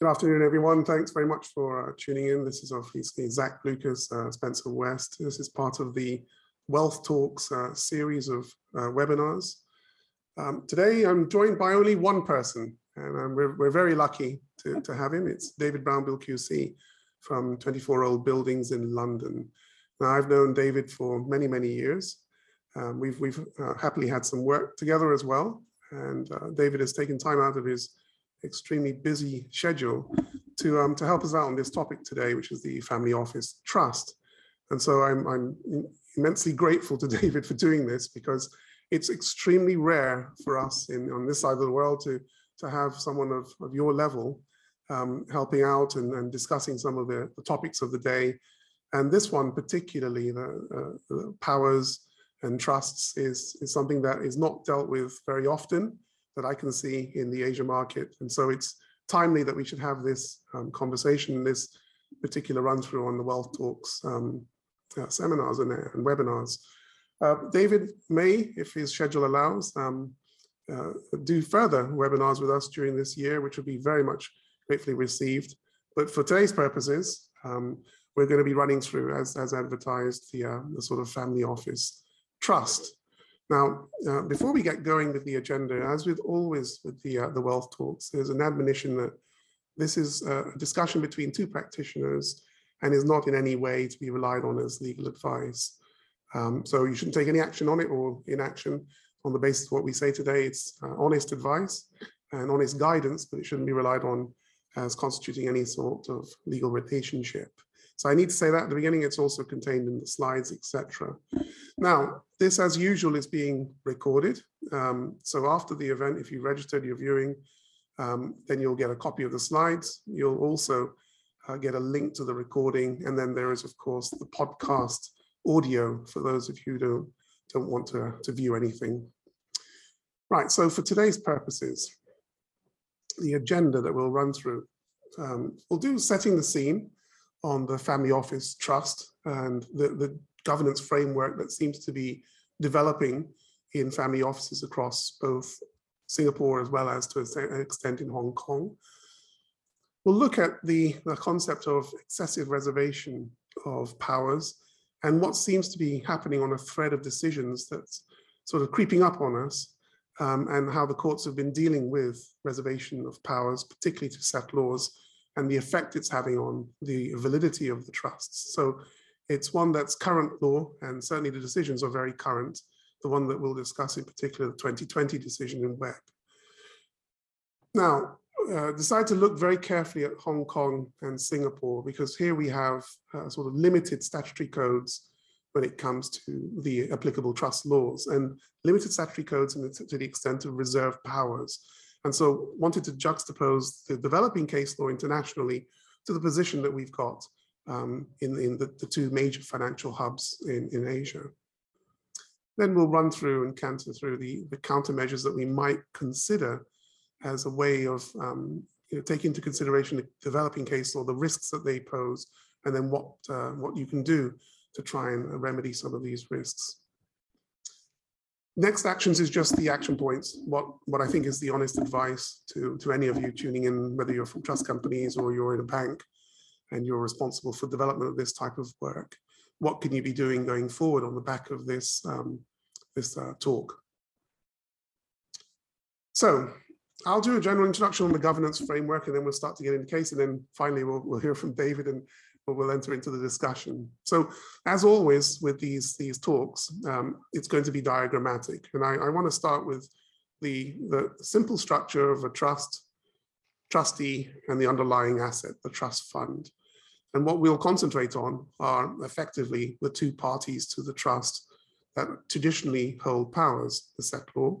Good afternoon, everyone. Thanks very much for uh, tuning in. This is obviously Zach Lucas, uh, Spencer West. This is part of the Wealth Talks uh, series of uh, webinars. Um, today, I'm joined by only one person, and um, we're, we're, very lucky to, to have him. It's David Brownbill QC from 24 Old Buildings in London. Now, I've known David for many, many years. Um, we've we've uh, happily had some work together as well, and uh, David has taken time out of his extremely busy schedule to um, to help us out on this topic today, which is the family office trust. And so I'm I'm immensely grateful to David for doing this because it's extremely rare for us in on this side of the world to to have someone of, of your level um, helping out and, and, discussing some of the, the, topics of the day. And this one particularly, the, uh, the powers and trusts is, is something that is not dealt with very often that I can see in the Asia market. And so it's timely that we should have this um, conversation, this particular run through on the Wealth Talks um, uh, seminars and, and webinars. Uh, David may, if his schedule allows, um, uh, do further webinars with us during this year, which would be very much gratefully received. But for today's purposes, um, we're going to be running through, as, as advertised, the, uh, the sort of family office trust. Now, uh, before we get going with the agenda, as with always with the, uh, the wealth talks, there's an admonition that this is a discussion between two practitioners and is not in any way to be relied on as legal advice. Um, so you shouldn't take any action on it or inaction on the basis of what we say today. It's uh, honest advice and honest guidance, but it shouldn't be relied on as constituting any sort of legal relationship. So I need to say that at the beginning, it's also contained in the slides, etc. Now, this as usual is being recorded. Um, so after the event, if you registered your viewing, um, then you'll get a copy of the slides. You'll also uh, get a link to the recording. And then there is, of course, the podcast audio for those of you who don't, don't want to, to view anything. Right, so for today's purposes, the agenda that we'll run through, um, we'll do setting the scene, on the Family Office Trust and the, the governance framework that seems to be developing in family offices across both Singapore as well as to an extent in Hong Kong. We'll look at the, the concept of excessive reservation of powers and what seems to be happening on a thread of decisions that's sort of creeping up on us um, and how the courts have been dealing with reservation of powers, particularly to settlors and the effect it's having on the validity of the trusts. So it's one that's current law, and certainly the decisions are very current. The one that we'll discuss in particular, the 2020 decision in Webb. Now, uh, decide to look very carefully at Hong Kong and Singapore, because here we have uh, sort of limited statutory codes when it comes to the applicable trust laws and limited statutory codes to the extent of reserved powers. And so wanted to juxtapose the developing case law internationally to the position that we've got um, in, in the, the, two major financial hubs in, in Asia. Then we'll run through and canter through the, the countermeasures that we might consider as a way of um, you know, taking into consideration the developing case law, the risks that they pose, and then what, uh, what you can do to try and remedy some of these risks. Next actions is just the action points, what, what I think is the honest advice to, to any of you tuning in, whether you're from trust companies or you're in a bank and you're responsible for development of this type of work. What can you be doing going forward on the back of this, um, this uh, talk? So I'll do a general introduction on the governance framework and then we'll start to get into case and then finally we'll, we'll hear from David and but we'll enter into the discussion. So as always with these, these talks, um, it's going to be diagrammatic. And I, I want to start with the, the simple structure of a trust, trustee, and the underlying asset, the trust fund. And what we'll concentrate on are effectively the two parties to the trust that traditionally hold powers, the settlor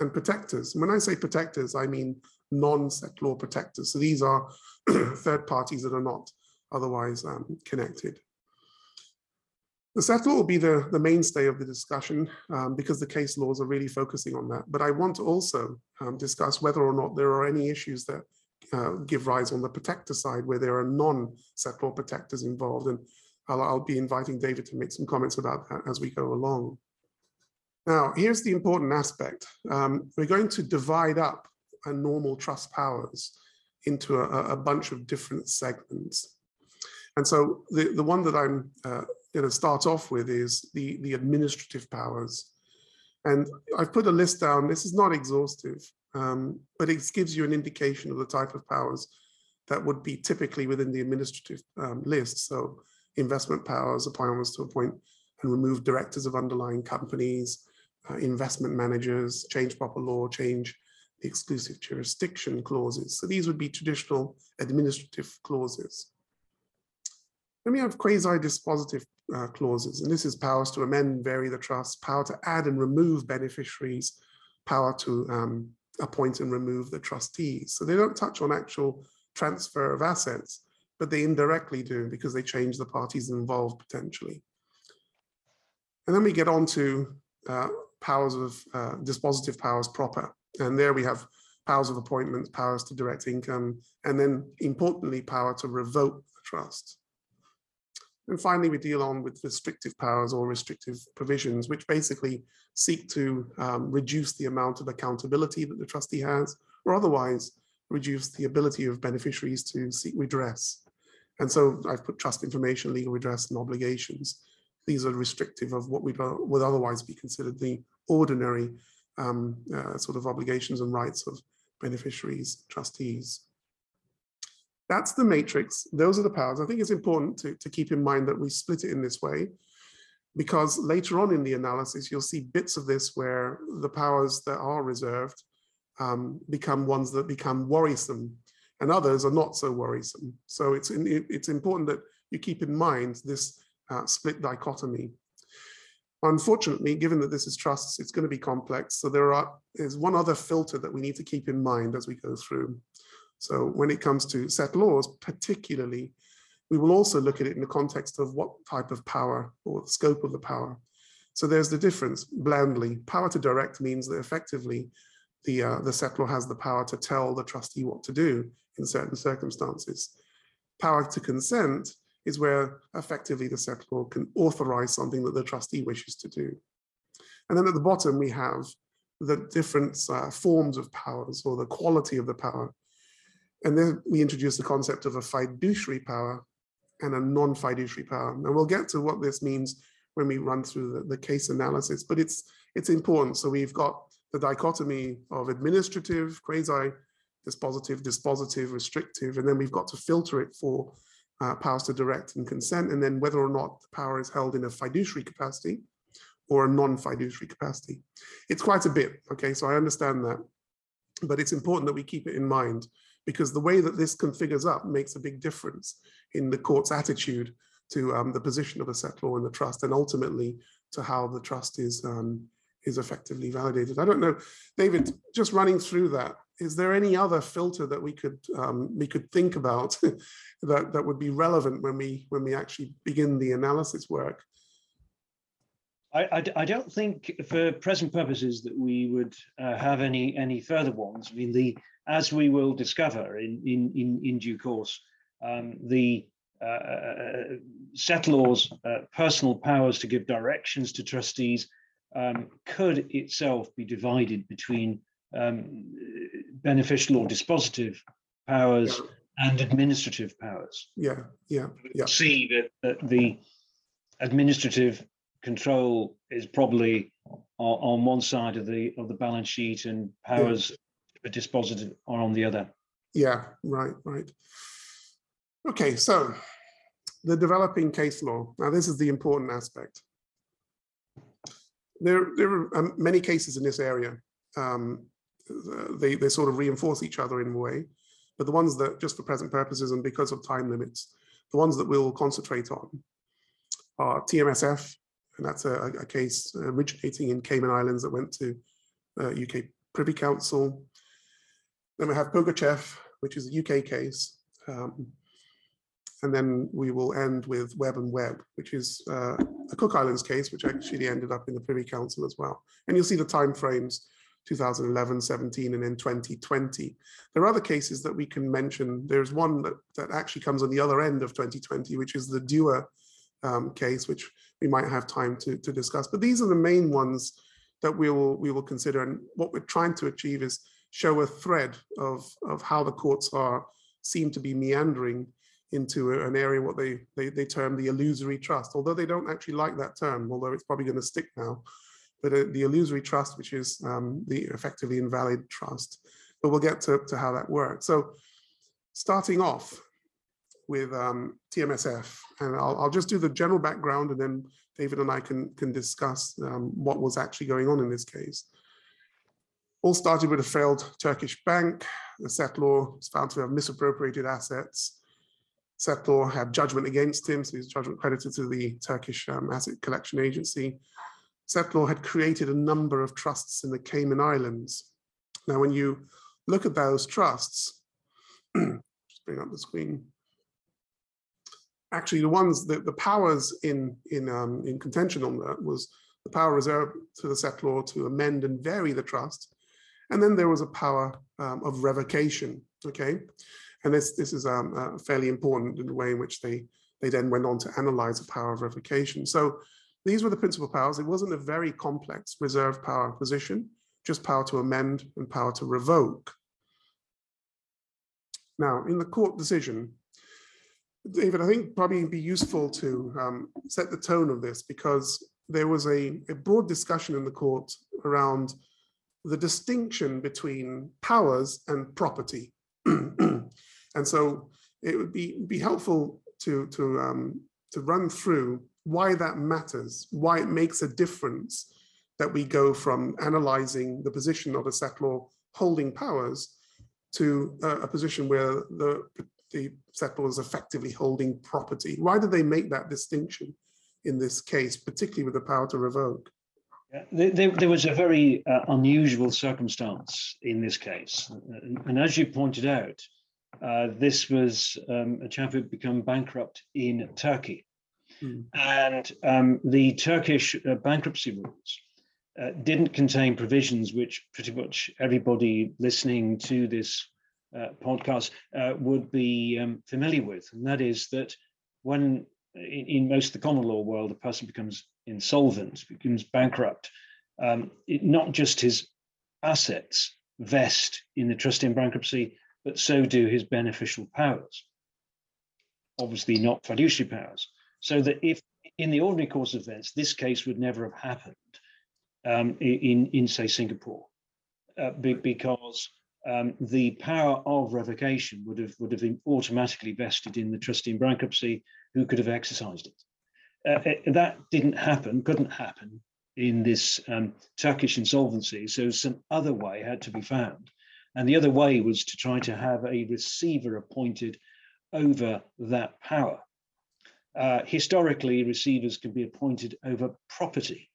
and protectors. When I say protectors, I mean non-settlor protectors. So these are third parties that are not otherwise um, connected. The settlor will be the, the mainstay of the discussion um, because the case laws are really focusing on that. But I want to also um, discuss whether or not there are any issues that uh, give rise on the protector side where there are non-settlor protectors involved. And I'll, I'll be inviting David to make some comments about that as we go along. Now, here's the important aspect. Um, we're going to divide up a normal trust powers into a, a bunch of different segments. And so the, the one that I'm uh, going to start off with is the, the administrative powers. And I've put a list down. This is not exhaustive, um, but it gives you an indication of the type of powers that would be typically within the administrative um, list. So investment powers, appointments to appoint and remove directors of underlying companies, uh, investment managers, change proper law, change the exclusive jurisdiction clauses. So these would be traditional administrative clauses. Then we have quasi-dispositive uh, clauses, and this is powers to amend, vary the trust, power to add and remove beneficiaries, power to um, appoint and remove the trustees. So they don't touch on actual transfer of assets, but they indirectly do because they change the parties involved potentially. And then we get on to uh, powers of uh, dispositive powers proper. And there we have powers of appointment, powers to direct income, and then importantly, power to revoke the trust. And finally, we deal on with restrictive powers or restrictive provisions, which basically seek to um, reduce the amount of accountability that the trustee has, or otherwise reduce the ability of beneficiaries to seek redress. And so I've put trust information, legal redress, and obligations. These are restrictive of what would otherwise be considered the ordinary um, uh, sort of obligations and rights of beneficiaries, trustees. That's the matrix. Those are the powers. I think it's important to, to keep in mind that we split it in this way because later on in the analysis, you'll see bits of this where the powers that are reserved um, become ones that become worrisome and others are not so worrisome. So it's, it's important that you keep in mind this uh, split dichotomy. Unfortunately, given that this is trusts, it's going to be complex. So there are is one other filter that we need to keep in mind as we go through. So when it comes to settlors, particularly, we will also look at it in the context of what type of power or the scope of the power. So there's the difference blandly. Power to direct means that effectively the, uh, the settlor has the power to tell the trustee what to do in certain circumstances. Power to consent is where effectively the settlor can authorize something that the trustee wishes to do. And then at the bottom, we have the different uh, forms of powers or the quality of the power. And then we introduce the concept of a fiduciary power and a non-fiduciary power. And we'll get to what this means when we run through the, the case analysis, but it's, it's important. So we've got the dichotomy of administrative, quasi, dispositive, dispositive, restrictive, and then we've got to filter it for uh, powers to direct and consent, and then whether or not the power is held in a fiduciary capacity or a non-fiduciary capacity. It's quite a bit, okay, so I understand that, but it's important that we keep it in mind because the way that this configures up makes a big difference in the court's attitude to um, the position of the settlor in the trust and ultimately to how the trust is um, is effectively validated. I don't know, David, just running through that, is there any other filter that we could um, we could think about that that would be relevant when we when we actually begin the analysis work? I, I, I don't think for present purposes that we would uh, have any any further ones. I mean, the as we will discover in in in, in due course, um, the uh, uh settlor's uh, personal powers to give directions to trustees um, could itself be divided between um, beneficial or dispositive powers yeah. and administrative powers. Yeah, yeah, yeah. See that, that the administrative control is probably on, on, one side of the of the balance sheet, and powers yeah. dispositive are on the other. Yeah, right, right. Okay, so the developing case law. Now, this is the important aspect. There, there are um, many cases in this area. Um, they, they sort of reinforce each other in a way. But the ones that, just for present purposes and because of time limits, the ones that we'll concentrate on are TMSF, and that's a, a case originating in Cayman Islands that went to uh, UK Privy Council. Then we have Pugachev, which is a UK case. Um, and then we will end with Webb and Webb, which is uh, a Cook Islands case, which actually ended up in the Privy Council as well. And you'll see the time frames 2011, 17, and then 2020. There are other cases that we can mention. There's one that, that actually comes on the other end of 2020, which is the Dua um, case, which we might have time to, to discuss. But these are the main ones that we will we will consider. And what we're trying to achieve is show a thread of, of how the courts are seem to be meandering into an area what they, they they term the illusory trust, although they don't actually like that term, although it's probably going to stick now. But uh, the illusory trust, which is um, the effectively invalid trust, but we'll get to, to how that works. So starting off with um, TMSF, and I'll, I'll just do the general background and then David and I can, can discuss um, what was actually going on in this case. All started with a failed Turkish bank. The settlor was found to have misappropriated assets. Settlor had judgment against him, so his judgment credited to the Turkish um, Asset Collection Agency. Settlor had created a number of trusts in the Cayman Islands. Now, when you look at those trusts, just bring up the screen. Actually, the ones that the powers in in um, in contention on that was the power reserved to the settlor to amend and vary the trust, and then there was a power um, of revocation. Okay, and this this is um, uh, fairly important in the way in which they they then went on to analyze the power of revocation. So these were the principal powers. It wasn't a very complex reserve power position, just power to amend and power to revoke. Now, in the court decision, David, I think probably it'd be useful to um, set the tone of this because there was a, a broad discussion in the court around the distinction between powers and property. and so it would be, be helpful to, to, um, to run through why that matters, why it makes a difference that we go from analyzing the position of a settlor holding powers to a, a position where the, the settlor is effectively holding property. Why do they make that distinction in this case, particularly with the power to revoke? There, there- was a very uh, unusual circumstance in this case. And and as you pointed out, uh, this was um, a chap who'd become bankrupt in Turkey. Hmm. And um, the Turkish uh, bankruptcy rules uh, didn't contain provisions which pretty much everybody listening to this uh, podcast uh, would be um, familiar with. And that is that when in, in most of the common law world, a person becomes insolvent, becomes bankrupt, um, it, not just his assets vest in the trustee in bankruptcy, but so do his beneficial powers. Obviously, not fiduciary powers. So that if in the ordinary course of events, this case would never have happened um, in, in, say, Singapore, uh, be- because um, the power of revocation would have would have been automatically vested in the trustee in bankruptcy who could have exercised it. Uh, uh, that didn't happen, couldn't happen in this um, Turkish insolvency. So some other way had to be found. And the other way was to try to have a receiver appointed over that power. Uh, historically, receivers can be appointed over property.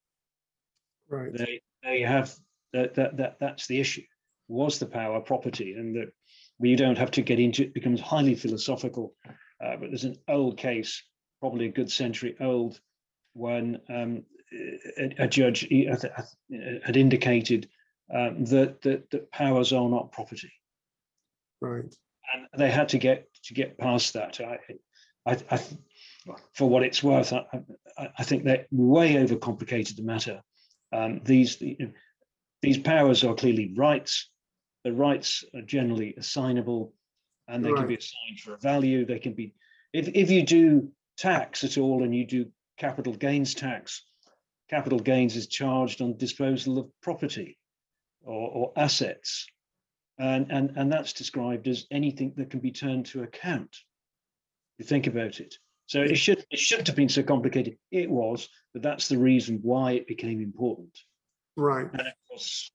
Right. They, they have that, that, that, that's the issue. Was the power property? And that we don't have to get into it, becomes highly philosophical. Uh, but there's an old case, probably a good century old, when um, a, a judge had indicated um, that, that that powers are not property, Right. and they had to get to get past that. I, I, I for what it's worth, I, I, I think they way overcomplicated the matter. Um, these these powers are clearly rights. The rights are generally assignable, and they can be assigned for a value. They can be if if you do tax at all and you do capital gains tax, capital gains is charged on disposal of property or, or assets. And, and, and that's described as anything that can be turned to account. You think about it. So it should it shouldn't have been so complicated. It was, but that's the reason why it became important. Right. And of course,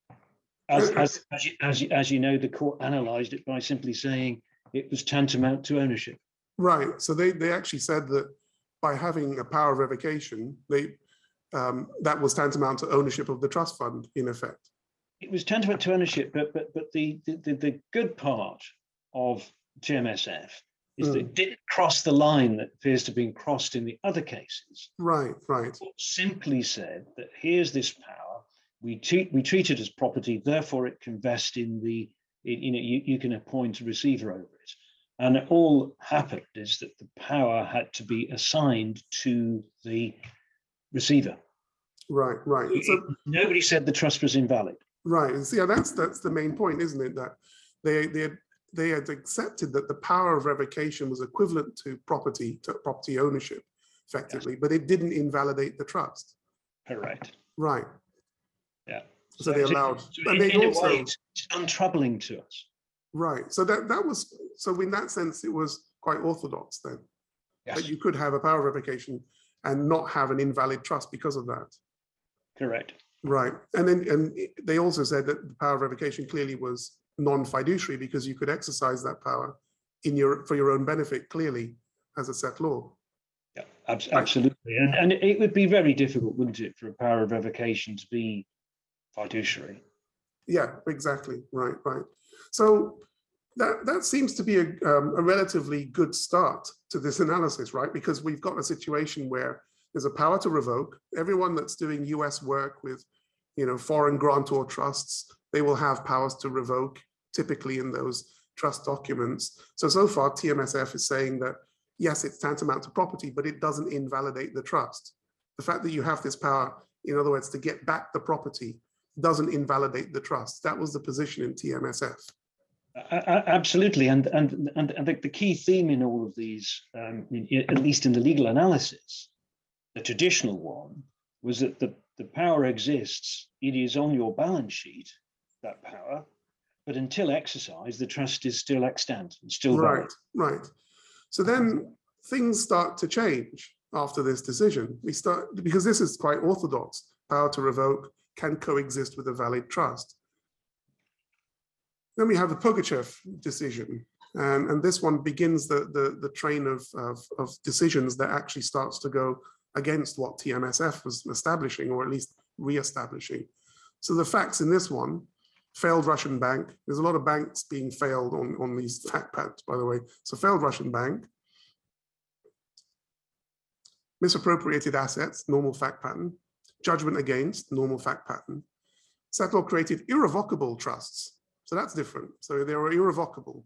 as, as, as, you, as, you, as you know, the court analysed it by simply saying it was tantamount to ownership. Right. So they, they actually said that by having a power of revocation, they um, that was tantamount to ownership of the trust fund in effect. it was tantamount to ownership, but but but the the, the, good part of TMSF is that it didn't cross the line that appears to have been crossed in the other cases. Right. Right. It simply said that here's this power, we treat we treat it as property, therefore it can vest in the in, you know you, you can appoint a receiver over it. And all happened is that the power had to be assigned to the receiver. Right. Right. So Nobody said the trust was invalid. Right, and see, yeah, that's, that's the main point, isn't it? That they, they, had- they had accepted that the power of revocation was equivalent to property, to property ownership effectively, but it didn't invalidate the trust. Correct. Right, Yeah. so they it's- allowed, so and they also, way, it's untroubling to us. Right, so that, that was, so in that sense, it was quite orthodox then. Yes, That you could have a power of revocation and not have an invalid trust because of that. correct. Right, and then, and they also said that the power of revocation clearly was non-fiduciary because you could exercise that power in your, for your own benefit, clearly, as a settlor. Yeah, Right. absolutely. And, and it would be very difficult, wouldn't it, for a power of revocation to be fiduciary? Yeah, exactly, right, right. So that, that seems to be a, um, a relatively good start to this analysis, right? Because we've got a situation where there's a power to revoke. Everyone that's doing US work with, you know, foreign grantor trusts, they will have powers to revoke typically in those trust documents. So, so far TMSF is saying that, yes, it's tantamount to property, but it doesn't invalidate the trust. The fact that you have this power, in other words, to get back the property doesn't invalidate the trust. That was the position in TMSF. Absolutely, and and and, and the, the key theme in all of these, um, in- at least in the legal analysis, the traditional one was that the the power exists. It is on your balance sheet, that power, but until exercised, the trust is still extant and still valid. Right, right. So then things start to change after this decision. We start, because this is quite orthodox, power to revoke can coexist with a valid trust. Then we have the Pugachev decision. And, and this one begins the, the, the train of, of, of decisions that actually starts to go against what TMSF was establishing, or at least re-establishing. So the facts in this one, failed Russian bank. There's a lot of banks being failed on, on these fact patterns, by the way. So failed Russian bank. Misappropriated assets, normal fact pattern. Judgment against, normal fact pattern. Settlor created irrevocable trusts. So that's different. So they were irrevocable.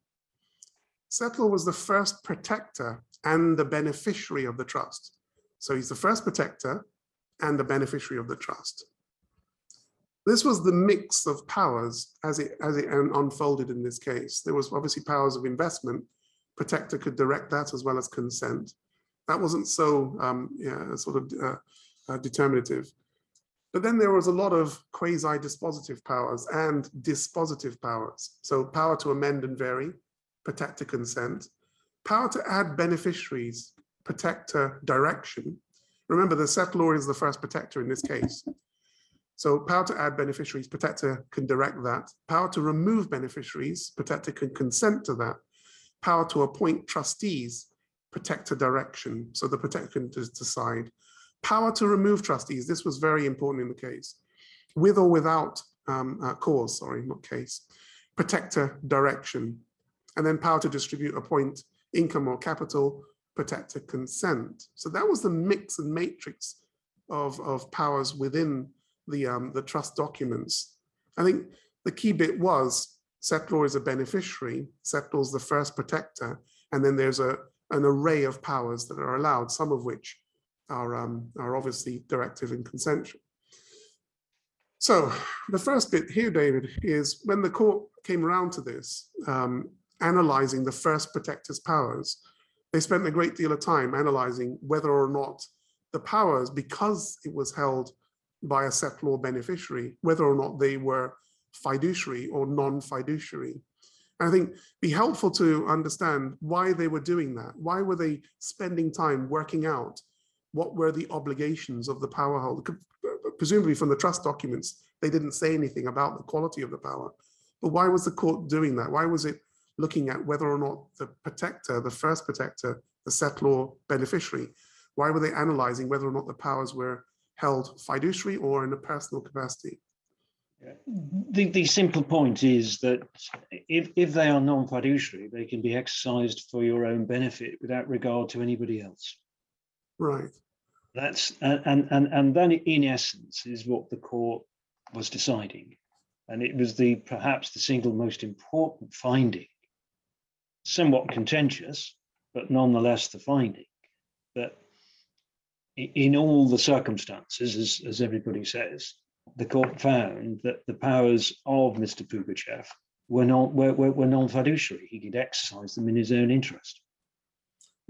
Settlor was the first protector and the beneficiary of the trust. So he's the first protector and the beneficiary of the trust. This was the mix of powers as it as it unfolded in this case. There was obviously powers of investment. Protector could direct that as well as consent. That wasn't so um, yeah, sort of uh, uh, determinative. But then there was a lot of quasi dispositive powers and dispositive powers. So power to amend and vary, protector consent, power to add beneficiaries, protector direction. Remember, the settlor is the first protector in this case. So power to add beneficiaries, protector can direct that. Power to remove beneficiaries, protector can consent to that. Power to appoint trustees, protector direction. So the protector can decide. Power to remove trustees. This was very important in the case. With or without um, uh, cause, sorry, not case. Protector direction. And then power to distribute, appoint income or capital, protector consent. So that was the mix and matrix of, of powers within the, um, the trust documents. I think the key bit was settlor is a beneficiary, settlor is the first protector, and then there's a, an array of powers that are allowed, some of which are, um, are obviously directive and consensual. So the first bit here, David, is when the court came around to this, um, analyzing the first protector's powers, they spent a great deal of time analyzing whether or not the powers, because it was held by a settlor beneficiary, whether or not they were fiduciary or non-fiduciary. And I think be helpful to understand why they were doing that. Why were they spending time working out what were the obligations of the power holder? Presumably from the trust documents, they didn't say anything about the quality of the power. But why was the court doing that? Why was it looking at whether or not the protector, the first protector, the settlor beneficiary, why were they analyzing whether or not the powers were held fiduciary or in a personal capacity? The, the simple point is that if, if they are non-fiduciary, they can be exercised for your own benefit without regard to anybody else. Right. That's and and and, that in essence is what the court was deciding, and it was the perhaps the single most important finding, somewhat contentious, but nonetheless the finding that in all the circumstances, as, as everybody says, the court found that the powers of Mr. Pugachev were not were, were, were non-fiduciary. He could exercise them in his own interest.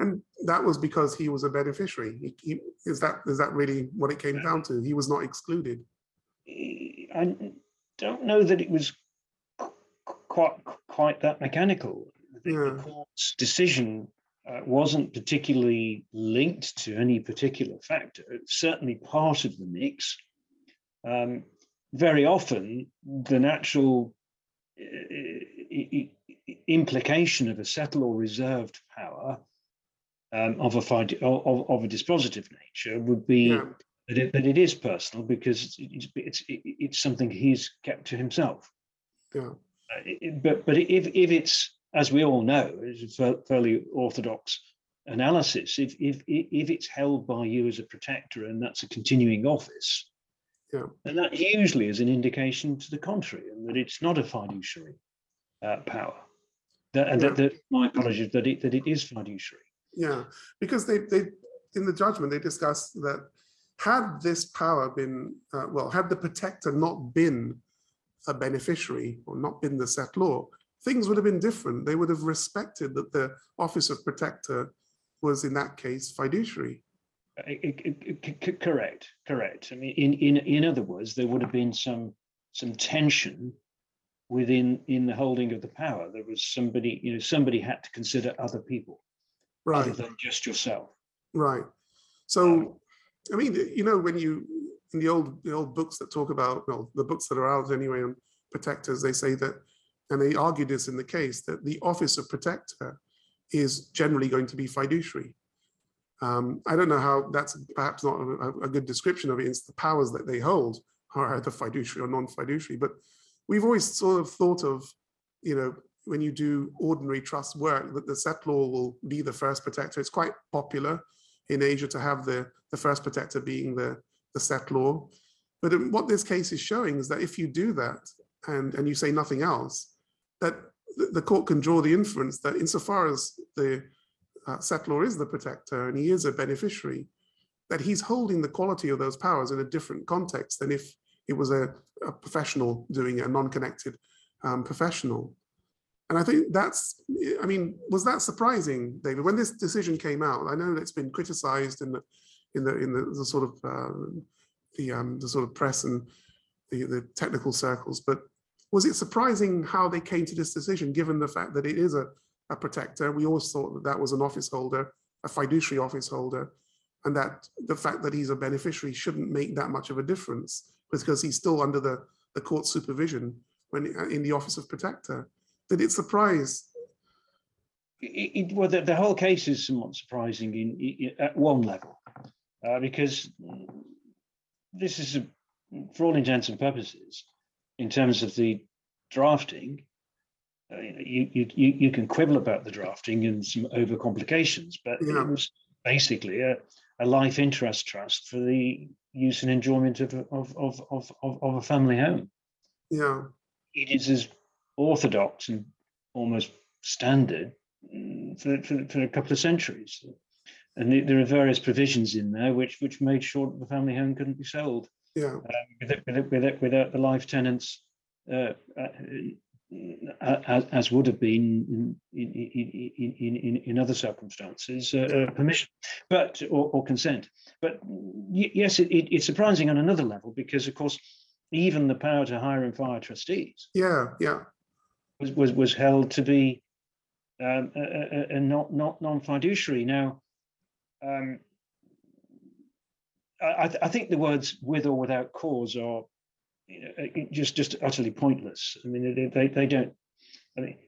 And that was because he was a beneficiary. He, he, is that is that really what it came down to? He was not excluded. I don't know that it was quite quite that mechanical. The, Yeah. the court's decision uh, wasn't particularly linked to any particular factor. It's certainly part of the mix. Um, very often, the natural uh, implication of a settlor reserved power um, of a of, of- a dispositive nature would be Yeah. that it, that it is personal because it's it's, it's, something he's kept to himself. Yeah. Uh, it- but but if if it's as we all know, it's a fairly orthodox analysis. If if if it's held by you as a protector and that's a continuing office, Yeah. then that usually is an indication to the contrary, and that it's not a fiduciary uh, power. That, and that, that my apologies that it that it is fiduciary. Yeah, because they they in the judgment they discussed that had this power been uh, well, had the protector not been a beneficiary or not been the settlor, things would have been different. They would have respected that the office of protector was in that case fiduciary. Uh, Correct, correct. I mean, in, in, in other words, there would have been some, some tension within, in the holding of the power. There was somebody, you know, somebody had to consider other people other Right, than just yourself. right. So, I mean, you know, when you in the old the old books that talk about well, the books that are out anyway on protectors, they say that, and they argue this in the case that the office of protector is generally going to be fiduciary. Um, I don't know how that's perhaps not a, a good description of it. It's the powers that they hold are either fiduciary or non-fiduciary. But we've always sort of thought of, you know, when you do ordinary trust work, that the settlor will be the first protector. It's quite popular in Asia to have the, the first protector being the, the settlor. But what this case is showing is that if you do that and, and you say nothing else, that the, the court can draw the inference that insofar as the uh, settlor is the protector and he is a beneficiary, that he's holding the quality of those powers in a different context than if it was a, a professional doing it, a non-connected um, professional. And I think that's, I mean, was that surprising, David? When this decision came out, I know it's been criticized in the in the in the, the sort of uh, the um, the sort of press and the, the technical circles, but was it surprising how they came to this decision, given the fact that it is a, a protector? We always thought that that was an office holder, a fiduciary office holder, and that the fact that he's a beneficiary shouldn't make that much of a difference because he's still under the, the court supervision when in the office of protector. Did it surprise? It, it, well, the, the whole case is somewhat surprising in, in at one level, uh, because this is, a, for all intents and purposes, in terms of the drafting, uh, you, you you you can quibble about the drafting and some overcomplications, but Yeah. it was basically a, a life interest trust for the use and enjoyment of of of of, of, of a family home. Yeah, It is as orthodox and almost standard mm, for, for, for a couple of centuries. And there- there are various provisions in there which which made sure that the family home couldn't be sold yeah, um, without, without, without, without the life tenants, uh, uh, uh, as, as would have been in, in, in, in, in, in other circumstances, uh, uh, permission, but or, or consent. But y- yes, it, it, it's surprising on another level because, of course, even the power to hire and fire trustees yeah, yeah, was was, was held to be um, a, a, a not not non fiduciary. Now, um, I, I th- I think the words "with or without cause" are you know, uh, just just utterly pointless. I mean, they they, they don't. I mean,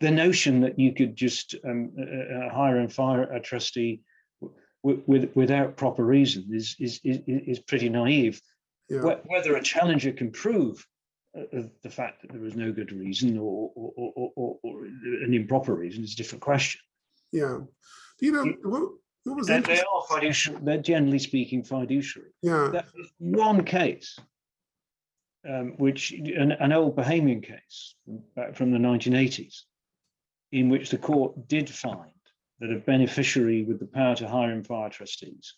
the notion that you could just um, uh, uh, hire and fire a trustee w- with without proper reason is is is, is pretty naive. yeah, Whether a challenger can prove uh, uh, the fact that there was no good reason or, or, or, or, or- an improper reason is a different question. yeah. You know what, what was They, they are fiduciary, they're generally speaking fiduciary. Yeah, one case, um, which an, an old Bahamian case back from the 1980s, in which the court did find that a beneficiary with the power to hire and fire trustees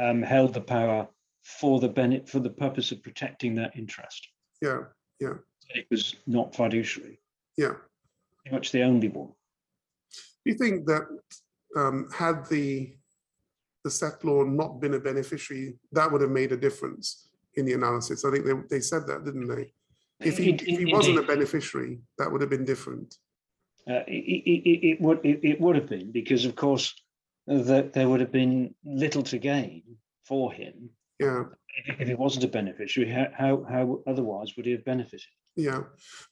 um, held the power for the benefit for the purpose of protecting that interest. Yeah, yeah. It was not fiduciary, yeah. pretty much the only one. Do you think that um, had the the settlor not been a beneficiary, that would have made a difference in the analysis? I think they, they said that, didn't they? If he, In- if he wasn't a beneficiary, that would have been different. Uh, it, it, it, it would it, it would have been because of course that there would have been little to gain for him Yeah, if, if he wasn't a beneficiary. How, how how otherwise would he have benefited? yeah.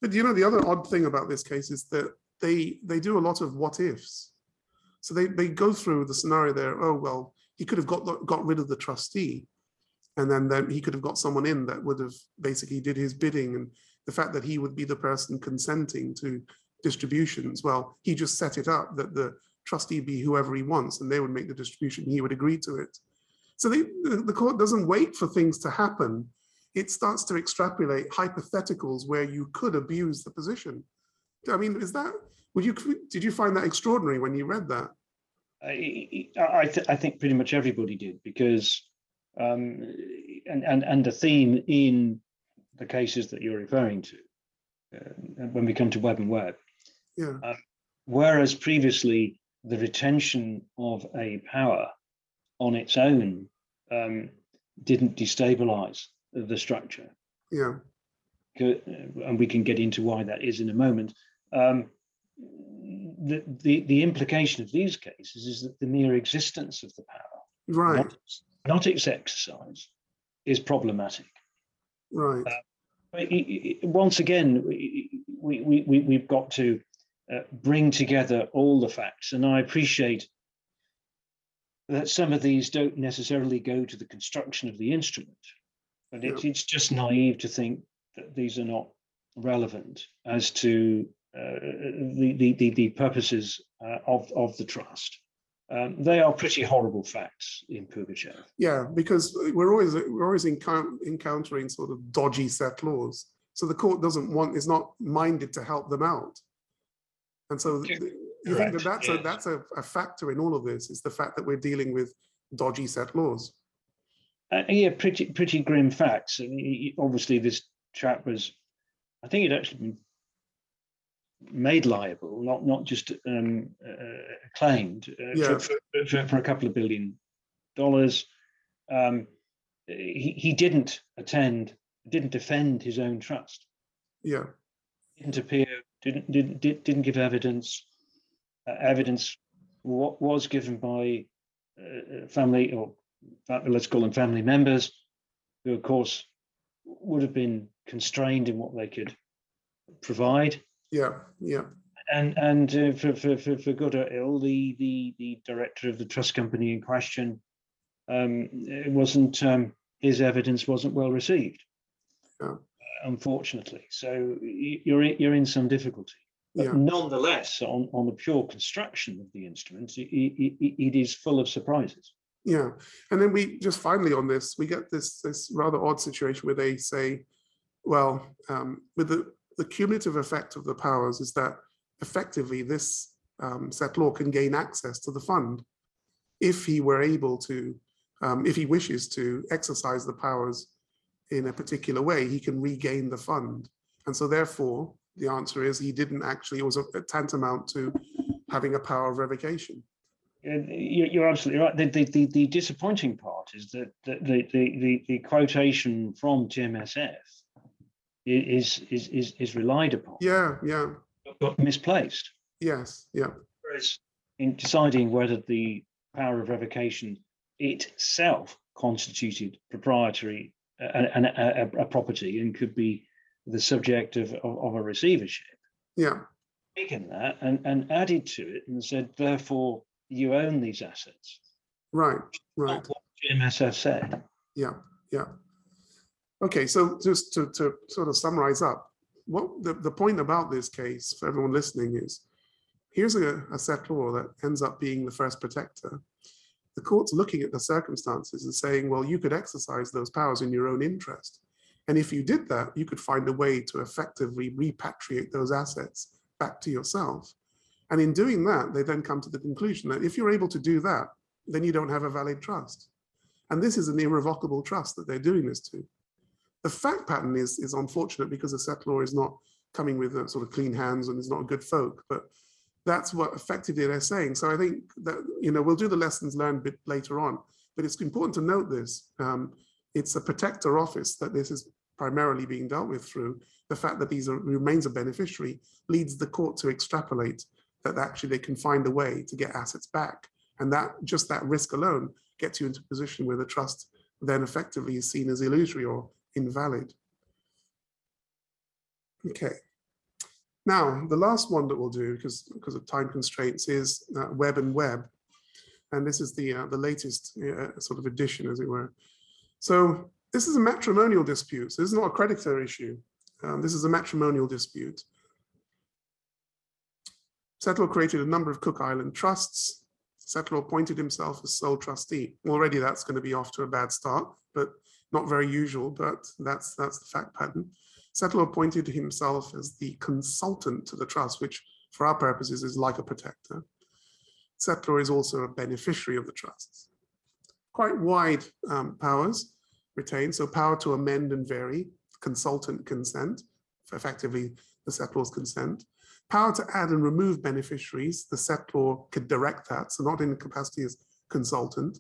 But you know, the other odd thing about this case is that they they do a lot of what ifs. So they they go through the scenario there. Oh well, he could have got got rid of the trustee, and then then he could have got someone in that would have basically did his bidding. And the fact that he would be the person consenting to distributions, well, he just set it up that the trustee be whoever he wants, and they would make the distribution. He would agree to it. So they, the the court doesn't wait for things to happen. It starts to extrapolate hypotheticals where you could abuse the position. I mean, is that would you did you find that extraordinary when you read that? I, I, th- I think pretty much everybody did because, um, and, and, and the theme in the cases that you're referring to, uh, when we come to Webb and Webb, Yeah, whereas previously the retention of a power on its own um, didn't destabilize the structure, yeah, and we can get into why that is in a moment. Um, the, the, the implication of these cases is that the mere existence of the power right, not, not its exercise is problematic. right, I- Once again, we, we, we, we- we've got to uh, bring together all the facts, and I appreciate that some of these don't necessarily go to the construction of the instrument, but it's, it's just naive to think that these are not relevant as to uh, the, the, the, the purposes uh, of, of the trust. Um, they are pretty horrible facts in Pugachev. yeah. Because we're always we're always encou- encountering sort of dodgy settlors. So the court doesn't want is not minded to help them out. And so you think that that's a that's a, a factor in all of this is the fact that we're dealing with dodgy settlors. Uh, yeah, pretty pretty grim facts. I mean, he- he- obviously, this chap was, I think, he'd actually been made liable, not not just um, uh, claimed uh, Yeah. for, for, for, a couple of billion dollars. Um, he he didn't attend, didn't defend his own trust, Yeah, didn't appear, didn't didn't didn't give evidence. Uh, evidence what was given by uh, uh, family or let's call them family members, who of course would have been constrained in what they could provide. yeah, yeah, And and uh, for, for, for, for good or ill, the, the the director of the trust company in question, um, it wasn't um, his evidence wasn't well received, Yeah. unfortunately. So you're you're in some difficulty. But yeah. nonetheless, on, on the pure construction of the instrument, it, it, it- is full of surprises. Yeah, and then we just finally on this, we get this this rather odd situation where they say, well, um, with the the cumulative effect of the powers is that effectively this um, settlor can gain access to the fund if he were able to, um, if he wishes to exercise the powers in a particular way, he can regain the fund, and so therefore the answer is he didn't actually. It was tantamount to having a power of revocation. You- You're absolutely right. The, the, the, the disappointing part is that the, the, the, the, quotation from TMSF is, is, is, is relied upon, Yeah, yeah, but misplaced. yes, yeah. Whereas in deciding whether the power of revocation itself constituted proprietary and a, a, a property and could be the subject of, of, of a receivership, Yeah, taken that and, and added to it and said, therefore, you own these assets. right, right. Not what TMSF said. Yeah, yeah. Okay, so just to, to sort of summarize up, what the, the point about this case for everyone listening is here's a, a settlor that ends up being the first protector. The court's looking at the circumstances and saying, well, you could exercise those powers in your own interest. And if you did that, you could find a way to effectively repatriate those assets back to yourself. And in doing that, they then come to the conclusion that if you're able to do that, then you don't have a valid trust. And this is an irrevocable trust that they're doing this to. The fact pattern is, is unfortunate because the settlor is not coming with sort of clean hands and is not a good folk, but that's what effectively they're saying. So I think that, you know, we'll do the lessons learned a bit later on, but it's important to note this. Um, it's a protector office that this is primarily being dealt with through. The fact that these are, remains a beneficiary leads the court to extrapolate that actually they can find a way to get assets back. And that just that risk alone gets you into a position where the trust then effectively is seen as illusory or invalid. Okay. Now, the last one that we'll do, because, because of time constraints, is uh, Webb and Webb. And this is the, uh, the latest uh, sort of edition, as it were. So this is a matrimonial dispute. So this is not a creditor issue. Um, this is a matrimonial dispute. Settlor created a number of Cook Island trusts. Settlor appointed himself as sole trustee. Already that's going to be off to a bad start, but not very usual, but that's, that's the fact pattern. Settlor appointed himself as the consultant to the trust, which for our purposes is like a protector. Settlor is also a beneficiary of the trusts. Quite wide um, powers retained, so power to amend and vary, consultant consent, effectively the settlor's consent, Power to add and remove beneficiaries, the settlor could direct that, so not in capacity as consultant.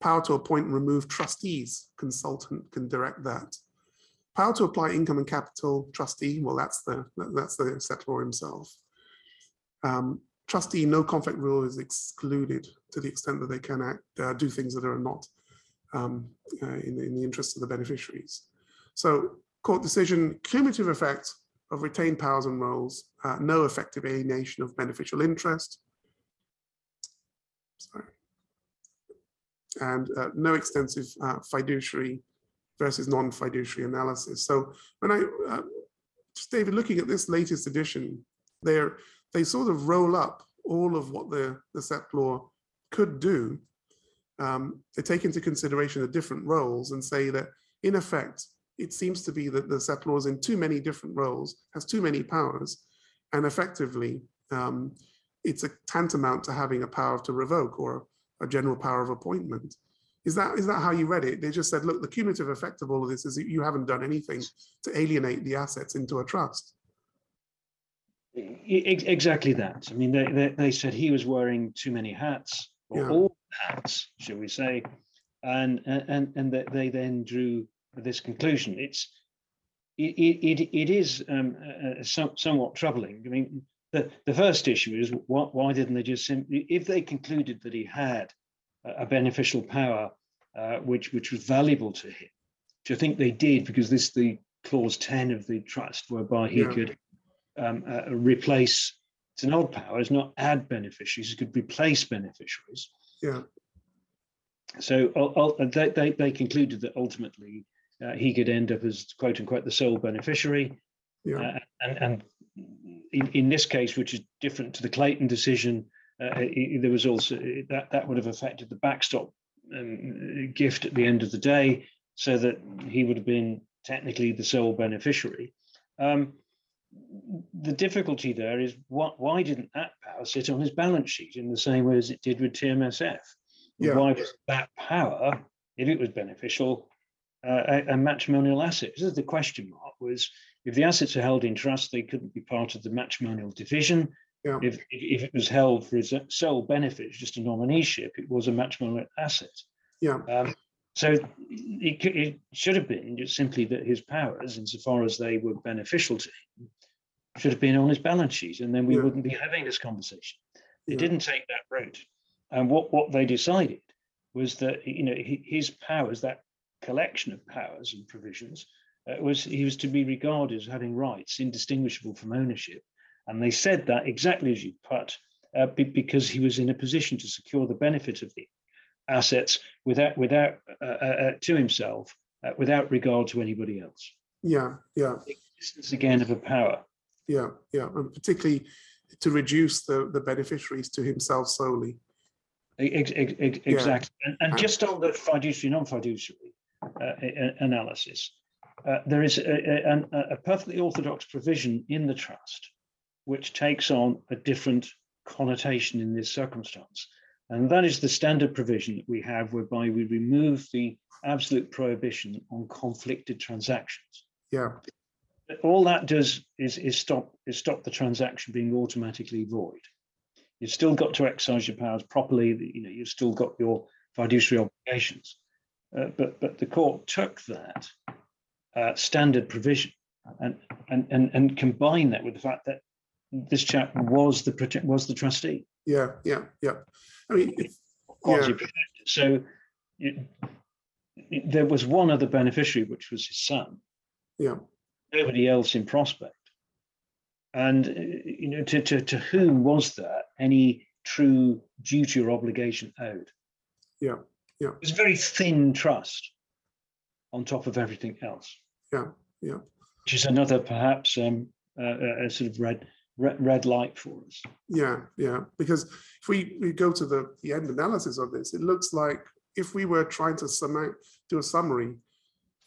Power to appoint and remove trustees, consultant can direct that. Power to apply income and capital, trustee, well, that's the that's the settlor himself. Um, trustee, no conflict rule is excluded to the extent that they can act, uh, do things that are not um, uh, in, in the interest of the beneficiaries. So court decision, cumulative effect, of retained powers and roles, uh, no effective alienation of beneficial interest, sorry, and uh, no extensive uh, fiduciary versus non-fiduciary analysis. So when I, uh, David, looking at this latest edition, there they sort of roll up all of what the, the settlor could do. Um, they take into consideration the different roles and say that in effect, it seems to be that the settlor is in too many different roles, has too many powers, and effectively um, it's a tantamount to having a power to revoke or a general power of appointment. Is that is that how you read it? They just said, look, the cumulative effect of all of this is that you haven't done anything to alienate the assets into a trust. Exactly that. I mean, they, they, they said he was wearing too many hats, or yeah. all hats, shall we say, and and and that they then drew this conclusion. It's it, it, it is um, uh, some, somewhat troubling. I mean, the, the first issue is what, why didn't they just simply, if they concluded that he had a beneficial power uh, which which was valuable to him, which I think they did because this the clause 10 of the trust whereby he yeah. could um, uh, replace it's an old power, it's not add beneficiaries, it could replace beneficiaries. Yeah. So they, they, they concluded that ultimately uh, he could end up as quote unquote the sole beneficiary. Yeah. Uh, and and in, in this case, which is different to the Clayton decision, uh, there was also that that would have affected the backstop um, gift at the end of the day, so that he would have been technically the sole beneficiary. Um, the difficulty there is what, why didn't that power sit on his balance sheet in the same way as it did with TMSF? Yeah. Why was that power, if it was beneficial, uh, a, matrimonial asset. This is the question mark was if the assets are held in trust, they couldn't be part of the matrimonial division. Yeah. If, if it was held for his sole benefit, just a nomineeship, it was a matrimonial asset. Yeah. Um, so it, it, should have been just simply that his powers, insofar as they were beneficial to him, should have been on his balance sheet, and then we yeah. wouldn't be having this conversation. They yeah. didn't take that route, and what what they decided was that you know his powers, that collection of powers and provisions, uh, was he was to be regarded as having rights indistinguishable from ownership. And they said that exactly as you put, uh, because he was in a position to secure the benefit of the assets without, without uh, uh, uh to himself, uh, without regard to anybody else. Yeah, yeah. The existence again of a power. Yeah, yeah, and particularly to reduce the, the beneficiaries to himself solely. Ex- ex- exactly. Yeah. And, and, just on the fiduciary, non-fiduciary, uh, analysis. Uh, there is a, a, a, perfectly orthodox provision in the trust which takes on a different connotation in this circumstance. And that is the standard provision that we have whereby we remove the absolute prohibition on conflicted transactions. Yeah. All that does is, is stop is stop the transaction being automatically void. You've still got to exercise your powers properly. You know, you've still got your fiduciary obligations. Uh, but but the court took that uh, standard provision and, and and and combined that with the fact that this chap was the was the trustee. Yeah, yeah, yeah. I mean, yeah. so it, it, there was one other beneficiary, which was his son. Yeah. Nobody else in prospect. And uh, you know, to, to, to whom was there any true duty or obligation owed? Yeah, yeah. It was a very thin trust on top of everything else. Yeah, yeah. Which is another perhaps um, uh, a sort of red red light for us. Yeah, yeah. Because if we, we go to the, the end analysis of this, it looks like if we were trying to sum do a summary,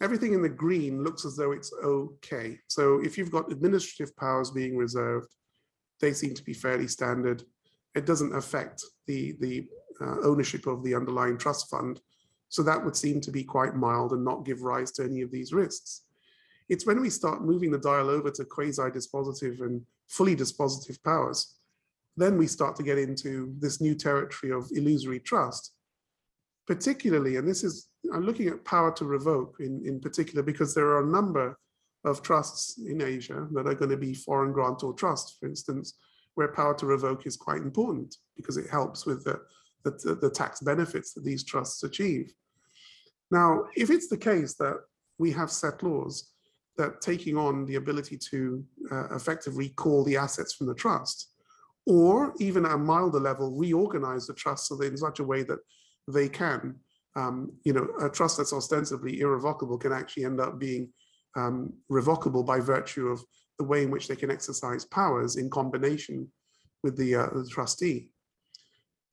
everything in the green looks as though it's okay. So if you've got administrative powers being reserved, they seem to be fairly standard. It doesn't affect the, the uh, ownership of the underlying trust fund. So that would seem to be quite mild and not give rise to any of these risks. It's when we start moving the dial over to quasi-dispositive and fully dispositive powers, then we start to get into this new territory of illusory trust. Particularly, and this is, I'm looking at power to revoke in, in particular, because there are a number of trusts in Asia that are going to be foreign grantor trusts, for instance, where power to revoke is quite important because it helps with the, the, the tax benefits that these trusts achieve. Now, if it's the case that we have settlors that taking on the ability to uh, effectively call the assets from the trust, or even at a milder level, reorganize the trust so that in such a way that they can, um, you know, a trust that's ostensibly irrevocable can actually end up being um, revocable by virtue of the way in which they can exercise powers in combination with the, uh, the trustee.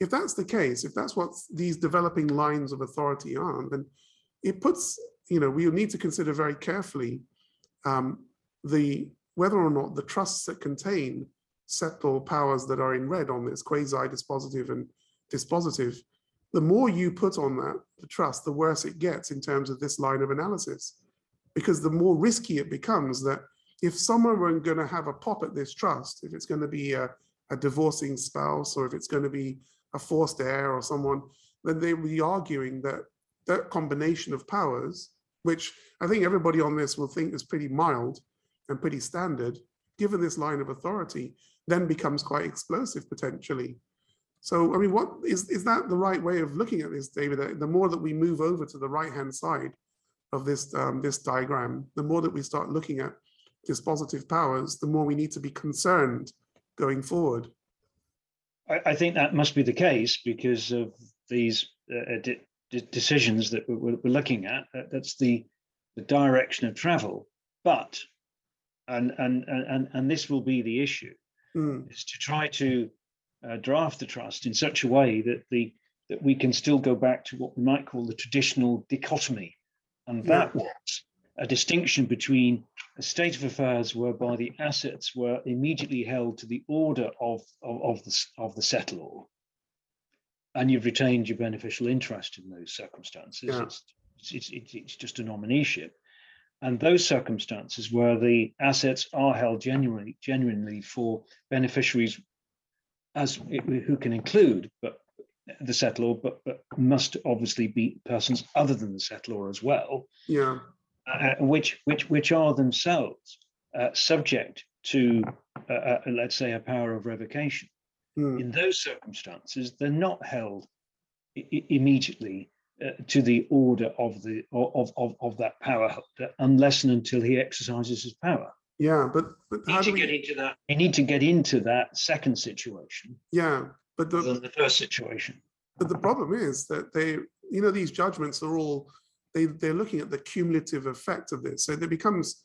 If that's the case, if that's what these developing lines of authority are, then it puts, you know, we need to consider very carefully um, the whether or not the trusts that contain settlor powers that are in red on this quasi-dispositive and dispositive, the more you put on that the trust, the worse it gets in terms of this line of analysis. Because the more risky it becomes that if someone were going to have a pop at this trust, if it's going to be a, a divorcing spouse or if it's going to be a forced heir or someone, then they would be arguing that that combination of powers which I think everybody on this will think is pretty mild and pretty standard, given this line of authority, then becomes quite explosive potentially. So, I mean, what is, is that the right way of looking at this, David? The more that we move over to the right-hand side of this, um, this diagram, the more that we start looking at dispositive powers, the more we need to be concerned going forward. I, I think that must be the case because of these uh, decisions that we're, we're looking at. That's the, the direction of travel. But, and, and, and, and this will be the issue, mm. is to try to uh, draft the trust in such a way that the that we can still go back to what we might call the traditional dichotomy. And that yeah. was a distinction between a state of affairs whereby the assets were immediately held to the order of, of, of the, of the settlor, and you've retained your beneficial interest in those circumstances. Yeah. It's, it's, it's, it's just a nomineeship. And those circumstances where the assets are held genuinely, genuinely for beneficiaries as who can include but the settlor, but, but must obviously be persons other than the settlor as well. Yeah. Uh, which which which are themselves uh, subject to uh, uh let's say a power of revocation. Mm. In those circumstances, they're not held I- immediately uh, to the order of the of, of of that power holder unless and until he exercises his power. Yeah, but but how do we get into that? You need to get into that second situation. Yeah, but the, than the first situation. But the problem is that they, you know, these judgments are all they they're looking at the cumulative effect of this, so it becomes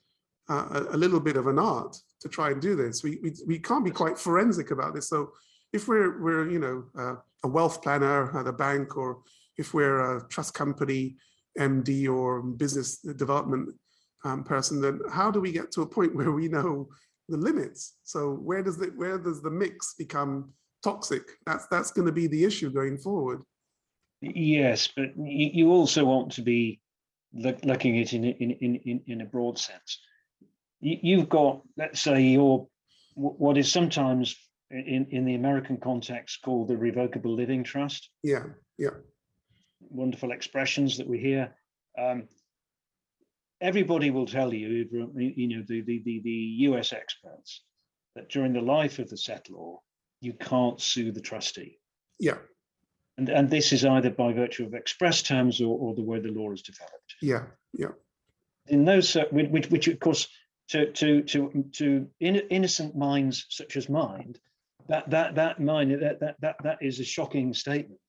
uh, a, a, little bit of an art to try and do this. We we we can't be quite forensic about this. So if we're, we're you know, uh, a wealth planner at a bank, or if we're a trust company MD or business development um, person, then how do we get to a point where we know the limits? So where does the where does the mix become toxic. That's that's going to be the issue going forward. Yes, but you, also want to be look, looking at it in, in, in, in a broad sense. You, you've got, let's say, your what is sometimes in, in the American context called the Revocable Living Trust. Yeah, yeah. Wonderful expressions that we hear. Um, everybody will tell you, you know, the, the, the, the US experts, that during the life of the settlor, you can't sue the trustee. Yeah. And, and this is either by virtue of express terms or, or the way the law is developed. Yeah, yeah. In those, which, which of course, to to to to innocent minds such as mine, that that that mind that that that that is a shocking statement,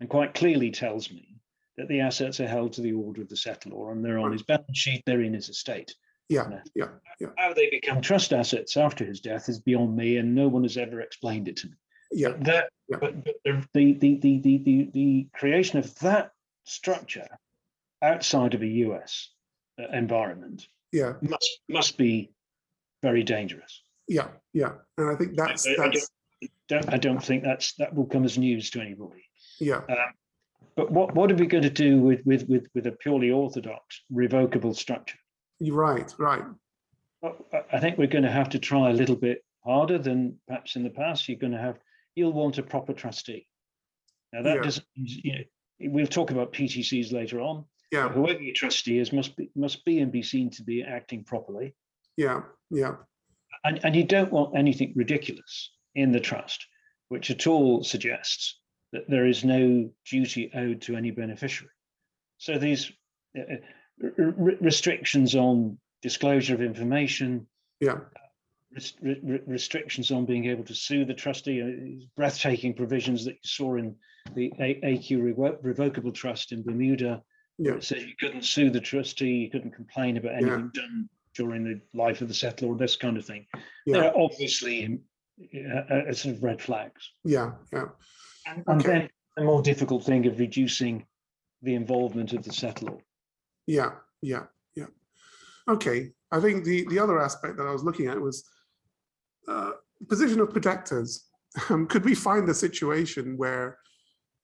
and quite clearly tells me that the assets are held to the order of the settlor and they're on his balance sheet, they're in his estate. Yeah, yeah, yeah. How they become trust assets after his death is beyond me, and no one has ever explained it to me. Yeah, but, that, yeah. but, but the, the, the, the, the, the creation of that structure outside of a US uh, environment yeah. must must be very dangerous. Yeah, yeah, and I think that's I, that's. I don't, I don't think that's that will come as news to anybody. Yeah. Um, but what, what are we going to do with, with, with, with a purely orthodox revocable structure? You're right, right. I think we're going to have to try a little bit harder than perhaps in the past. You're going to have, you'll want a proper trustee. Now that yeah. doesn't, you know, we'll talk about PTCs later on. Yeah. whoever your trustee is must be must be and be seen to be acting properly. Yeah, yeah. And and you don't want anything ridiculous in the trust, which at all suggests that there is no duty owed to any beneficiary. So these uh, uh restrictions on disclosure of information, yeah, restrictions on being able to sue the trustee, uh, breathtaking provisions that you saw in the AQ revocable trust in Bermuda. Yeah. Said you couldn't sue the trustee, you couldn't complain about anything yeah. done during the life of the settlor, this kind of thing. Yeah. They're obviously uh, sort of red flags. Yeah, yeah. And, and okay. then the more difficult thing of reducing the involvement of the settlor. Yeah, yeah, yeah. Okay, I think the the other aspect that I was looking at was uh, position of protectors. Um, could we find a situation where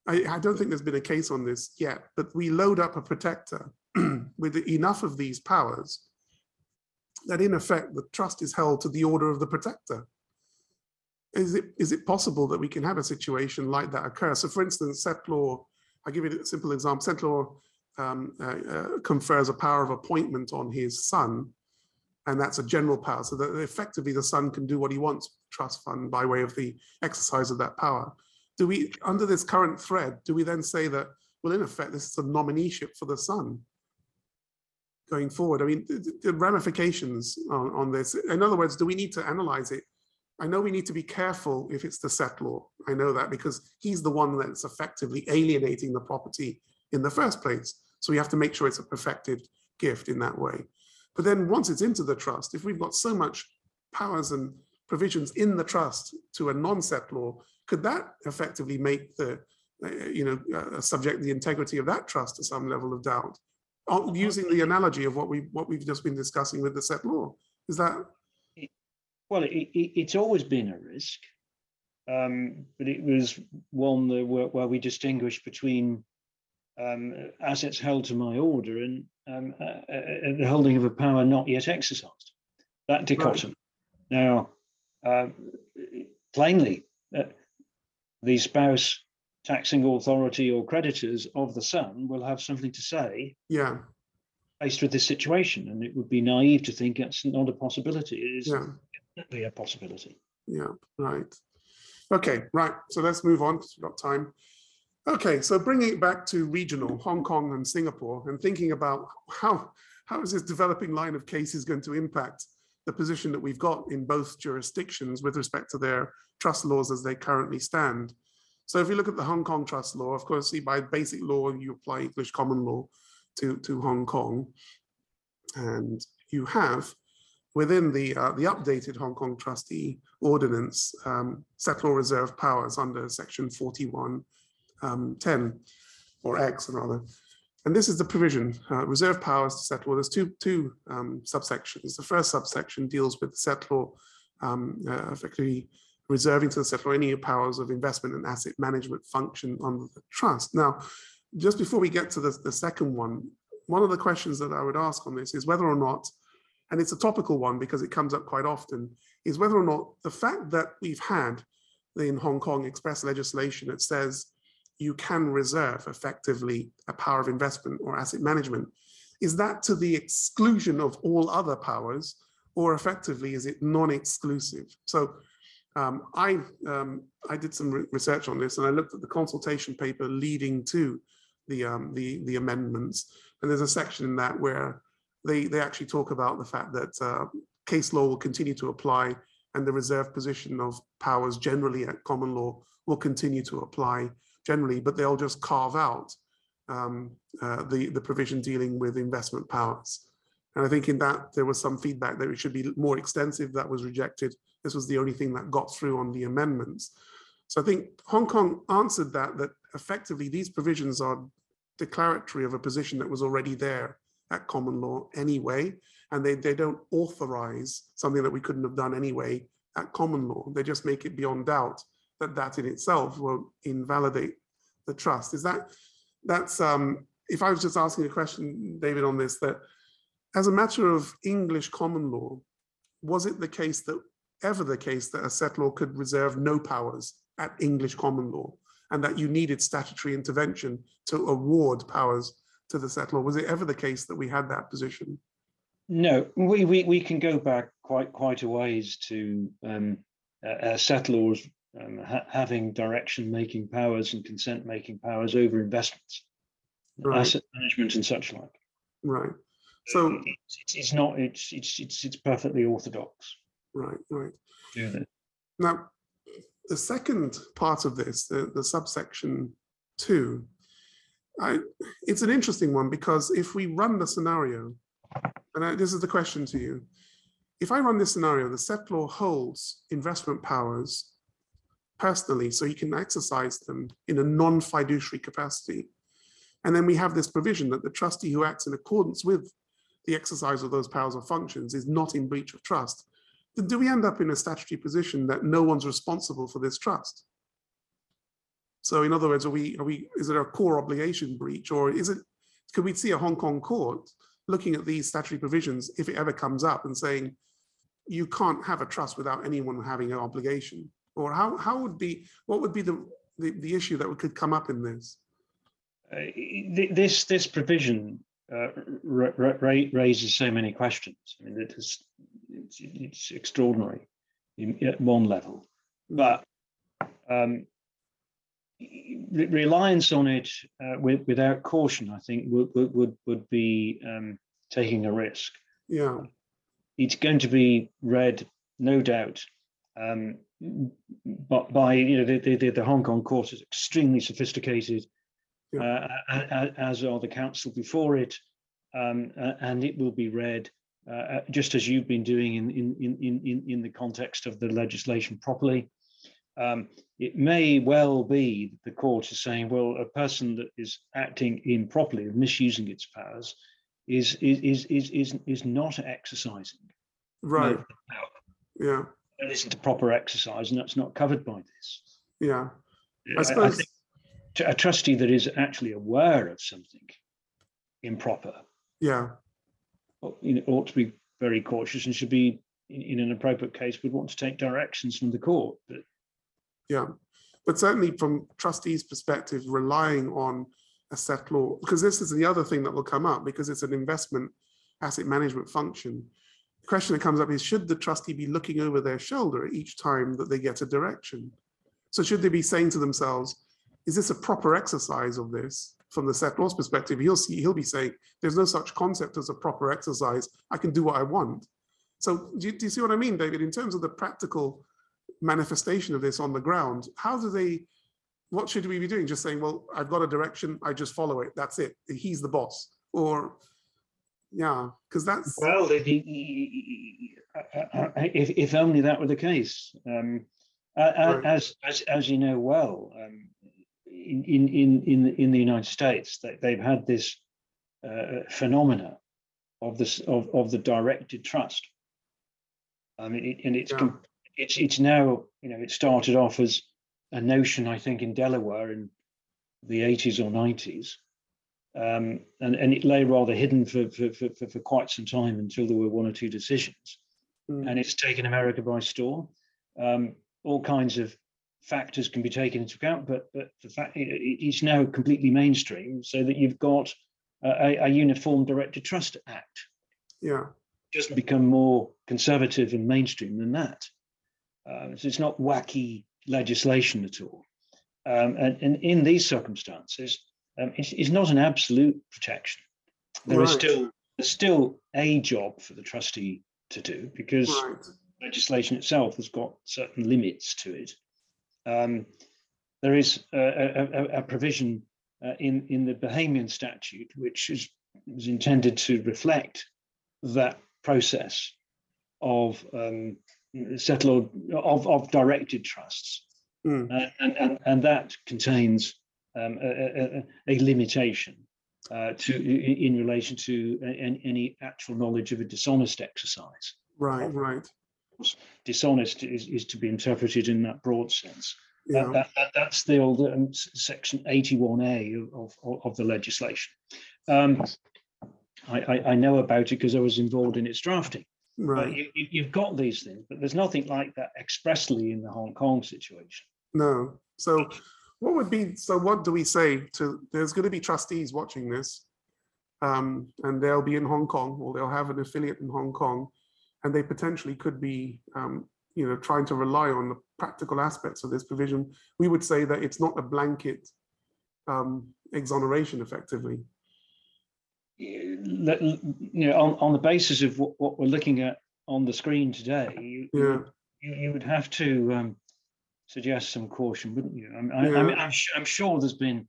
I, I, don't think there's been a case on this yet, but we load up a protector with enough of these powers that in effect the trust is held to the order of the protector is it is it possible that we can have a situation like that occur? So, for instance, settlor, I'll give you a simple example. Settlor um, uh, uh, confers a power of appointment on his son, and that's a general power. So that effectively the son can do what he wants, trust fund, by way of the exercise of that power. Do we, under this current thread, do we then say that, well, in effect, this is a nomineeship for the son going forward? I mean, the, the ramifications on, on this. In other words, do we need to analyze it I know we need to be careful if it's the settlor. I know that because he's the one that's effectively alienating the property in the first place. So we have to make sure it's a perfected gift in that way. But then once it's into the trust, if we've got so much powers and provisions in the trust to a non-settlor, could that effectively make the, uh, you know, uh, subject the integrity of that trust to some level of doubt? Using the analogy of what we what we've just been discussing with the settlor, is that well, it, it, it's always been a risk, um, but it was one that, where, where, we distinguished between um, assets held to my order and um, uh, uh, the holding of a power not yet exercised. That dichotomy. Right. Now, uh, plainly, uh, the spouse taxing authority or creditors of the son will have something to say. Yeah. Faced with this situation, and it would be naive to think it's not a possibility. It is yeah definitely a possibility. Yeah, right. Okay, right. So let's move on because we've got time. Okay, so bringing it back to regional, Hong Kong and Singapore, and thinking about how, how is this developing line of cases going to impact the position that we've got in both jurisdictions with respect to their trust laws as they currently stand. So if you look at the Hong Kong trust law, of course, see by basic law, you apply English common law to, to Hong Kong. And you have within the uh, the updated Hong Kong trustee ordinance, um, settlor reserve powers under section 4110 um, or X rather. And this is the provision, uh, reserve powers to settlor. There's two, two um, subsections. The first subsection deals with the settlor um, uh, effectively reserving to the settlor any powers of investment and asset management function under the trust. Now, just before we get to the, the second one, one of the questions that I would ask on this is whether or not, and it's a topical one because it comes up quite often, is whether or not the fact that we've had in Hong Kong express legislation that says you can reserve effectively a power of investment or asset management, is that to the exclusion of all other powers or effectively is it non-exclusive? So um, I, um, I did some re research on this and I looked at the consultation paper leading to the, um, the, the amendments. And there's a section in that where they, they actually talk about the fact that uh, case law will continue to apply and the reserve position of powers generally at common law will continue to apply generally, but they'll just carve out um, uh, the, the provision dealing with investment powers. And I think in that there was some feedback that it should be more extensive. That was rejected. This was the only thing that got through on the amendments. So I think Hong Kong answered that, that effectively these provisions are declaratory of a position that was already there at common law anyway, and they, they don't authorize something that we couldn't have done anyway at common law. They just make it beyond doubt that that in itself will invalidate the trust. Is that, that's, um, if I was just asking a question, David, on this, that as a matter of English common law, was it the case that ever the case that a settlor could reserve no powers at English common law and that you needed statutory intervention to award powers to the settlor? Was it ever the case that we had that position? No, we, we, we can go back quite quite a ways to um, uh, settlors um, ha having direction making powers and consent making powers over investments, right. asset management and such like. Right. So it's, it's not it's it's it's it's perfectly orthodox. Right, right. Yeah. Now, the second part of this, the, the subsection two, I, it's an interesting one because if we run the scenario, and I, this is the question to you, if I run this scenario, the settlor holds investment powers personally, so he can exercise them in a non-fiduciary capacity. And then we have this provision that the trustee who acts in accordance with the exercise of those powers or functions is not in breach of trust, then do we end up in a statutory position that no one's responsible for this trust? So in other words, are we, are we, is it a core obligation breach or is it, could we see a Hong Kong court looking at these statutory provisions if it ever comes up and saying, you can't have a trust without anyone having an obligation? Or how, how would be, what would be the, the, the issue that could come up in this? Uh, this, this provision uh, raises so many questions. I mean, it is, it's, it's extraordinary in, at one level, hmm. but um, reliance on it uh, with, without caution, I think, would would would be um, taking a risk. Yeah, it's going to be read, no doubt, um, but by you know the, the, the Hong Kong court is extremely sophisticated yeah. uh, as are the counsel before it, um, and it will be read uh, just as you've been doing in, in, in, in, in the context of the legislation properly. Um, it may well be that the court is saying, well, a person that is acting improperly, misusing its powers, is is is is is not exercising. Right. Yeah. It isn't a proper exercise, and that's not covered by this. Yeah. I suppose. I, a trustee that is actually aware of something improper, yeah, you know, ought to be very cautious and should be, in, an appropriate case, would want to take directions from the court. But yeah, but certainly from trustees' perspective, relying on a settlor, because this is the other thing that will come up because it's an investment asset management function. The question that comes up is should the trustee be looking over their shoulder each time that they get a direction? So should they be saying to themselves, is this a proper exercise of this from the settlor's perspective? He'll see, he'll be saying, there's no such concept as a proper exercise. I can do what I want. So do you, do you see what I mean, David? In terms of the practical manifestation of this on the ground, how do they, what should we be doing? Just saying, well, I've got a direction, I just follow it. That's it. He's the boss. Or, yeah, because that's. Well, if, if, only that were the case. Um, right. as, as, as you know well, um, in in in in the United States, they, they've had this uh, phenomena of this of of the directed trust. I mean, it, and it's yeah. com it's it's now you know it started off as a notion I think in Delaware in the 80s or 90s, um, and and it lay rather hidden for, for for for quite some time until there were one or two decisions, Mm. and it's taken America by storm. Um, all kinds of factors can be taken into account, but but the fact it, it- it's now completely mainstream, so that you've got a, a- uniform directed trust act Yeah, doesn't become more conservative and mainstream than that. Uh, so it's not wacky legislation at all. Um, and, and in these circumstances, um, it's, it's not an absolute protection. There is Right. still there's still a job for the trustee to do because right. legislation itself has got certain limits to it. Um, there is a, a, a- a provision uh, in in the Bahamian statute which is was intended to reflect that process of um, settled of, of directed trusts, Mm. Uh, and, and and that contains um, a, a, a- limitation uh, to in relation to any, any actual knowledge of a dishonest exercise Right, right. dishonest is, is to be interpreted in that broad sense. Yeah, that- that- that's the old um, section 81A of, of, of the legislation. Um, I, I, I know about it because I was involved in its drafting. But right. you, you, you've got these things, but there's nothing like that expressly in the Hong Kong situation. No. So what would be, so what do we say to, there's going to be trustees watching this. Um, and they'll be in Hong Kong or they'll have an affiliate in Hong Kong. And they potentially could be, um, you know, trying to rely on the practical aspects of this provision. We would say that it's not a blanket um, exoneration effectively. You know, on, on the basis of what, what we're looking at on the screen today, you, you Yeah, would- you, you would have to um, suggest some caution, wouldn't you? I I, I Yeah. mean, I'm, I'm sure there's been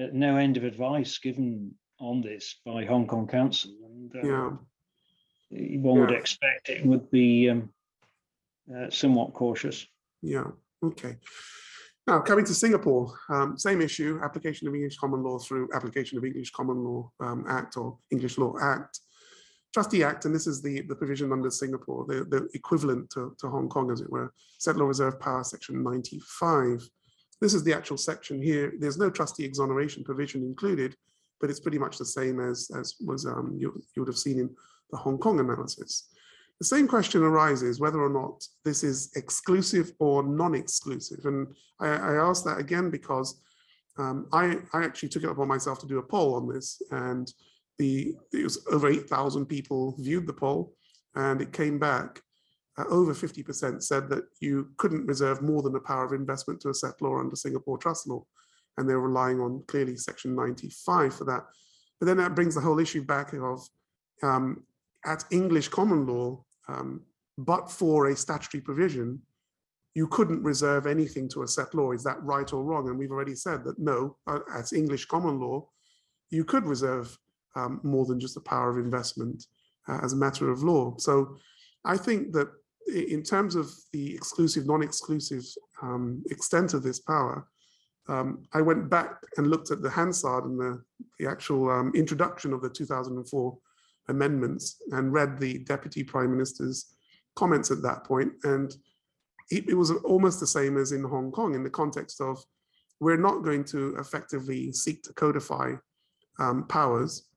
uh, no end of advice given on this by Hong Kong Counsel, and uh, yeah, one would expect it would be um, uh, somewhat cautious. yeah. Okay. Now, coming to Singapore, um, same issue, application of English common law through application of English common law um, act or English law act. Trustee Act, and this is the, the provision under Singapore, the, the equivalent to, to Hong Kong, as it were, Settlor Reserve Power, Section 95. This is the actual section here. There's no trustee exoneration provision included, but it's pretty much the same as, as was um, you, you would have seen in the Hong Kong analysis. The same question arises whether or not this is exclusive or non-exclusive. And I, I ask that again because um, I, I actually took it upon myself to do a poll on this and the it was over 8,000 people viewed the poll and it came back uh, over 50% said that you couldn't reserve more than the power of investment to a settlor under Singapore trust law. And they're relying on clearly section 95 for that. But then that brings the whole issue back of um, at English common law, um, but for a statutory provision, you couldn't reserve anything to a settlor. Is that right or wrong? And we've already said that no, uh, as English common law, you could reserve um, more than just the power of investment uh, as a matter of law. So I think that in terms of the exclusive, non-exclusive um, extent of this power, um, I went back and looked at the Hansard and the, the actual um, introduction of the 2004 amendments and read the Deputy Prime Minister's comments at that. And it, it was almost the same as in Hong Kong in the context of we're not going to effectively seek to codify um, powers.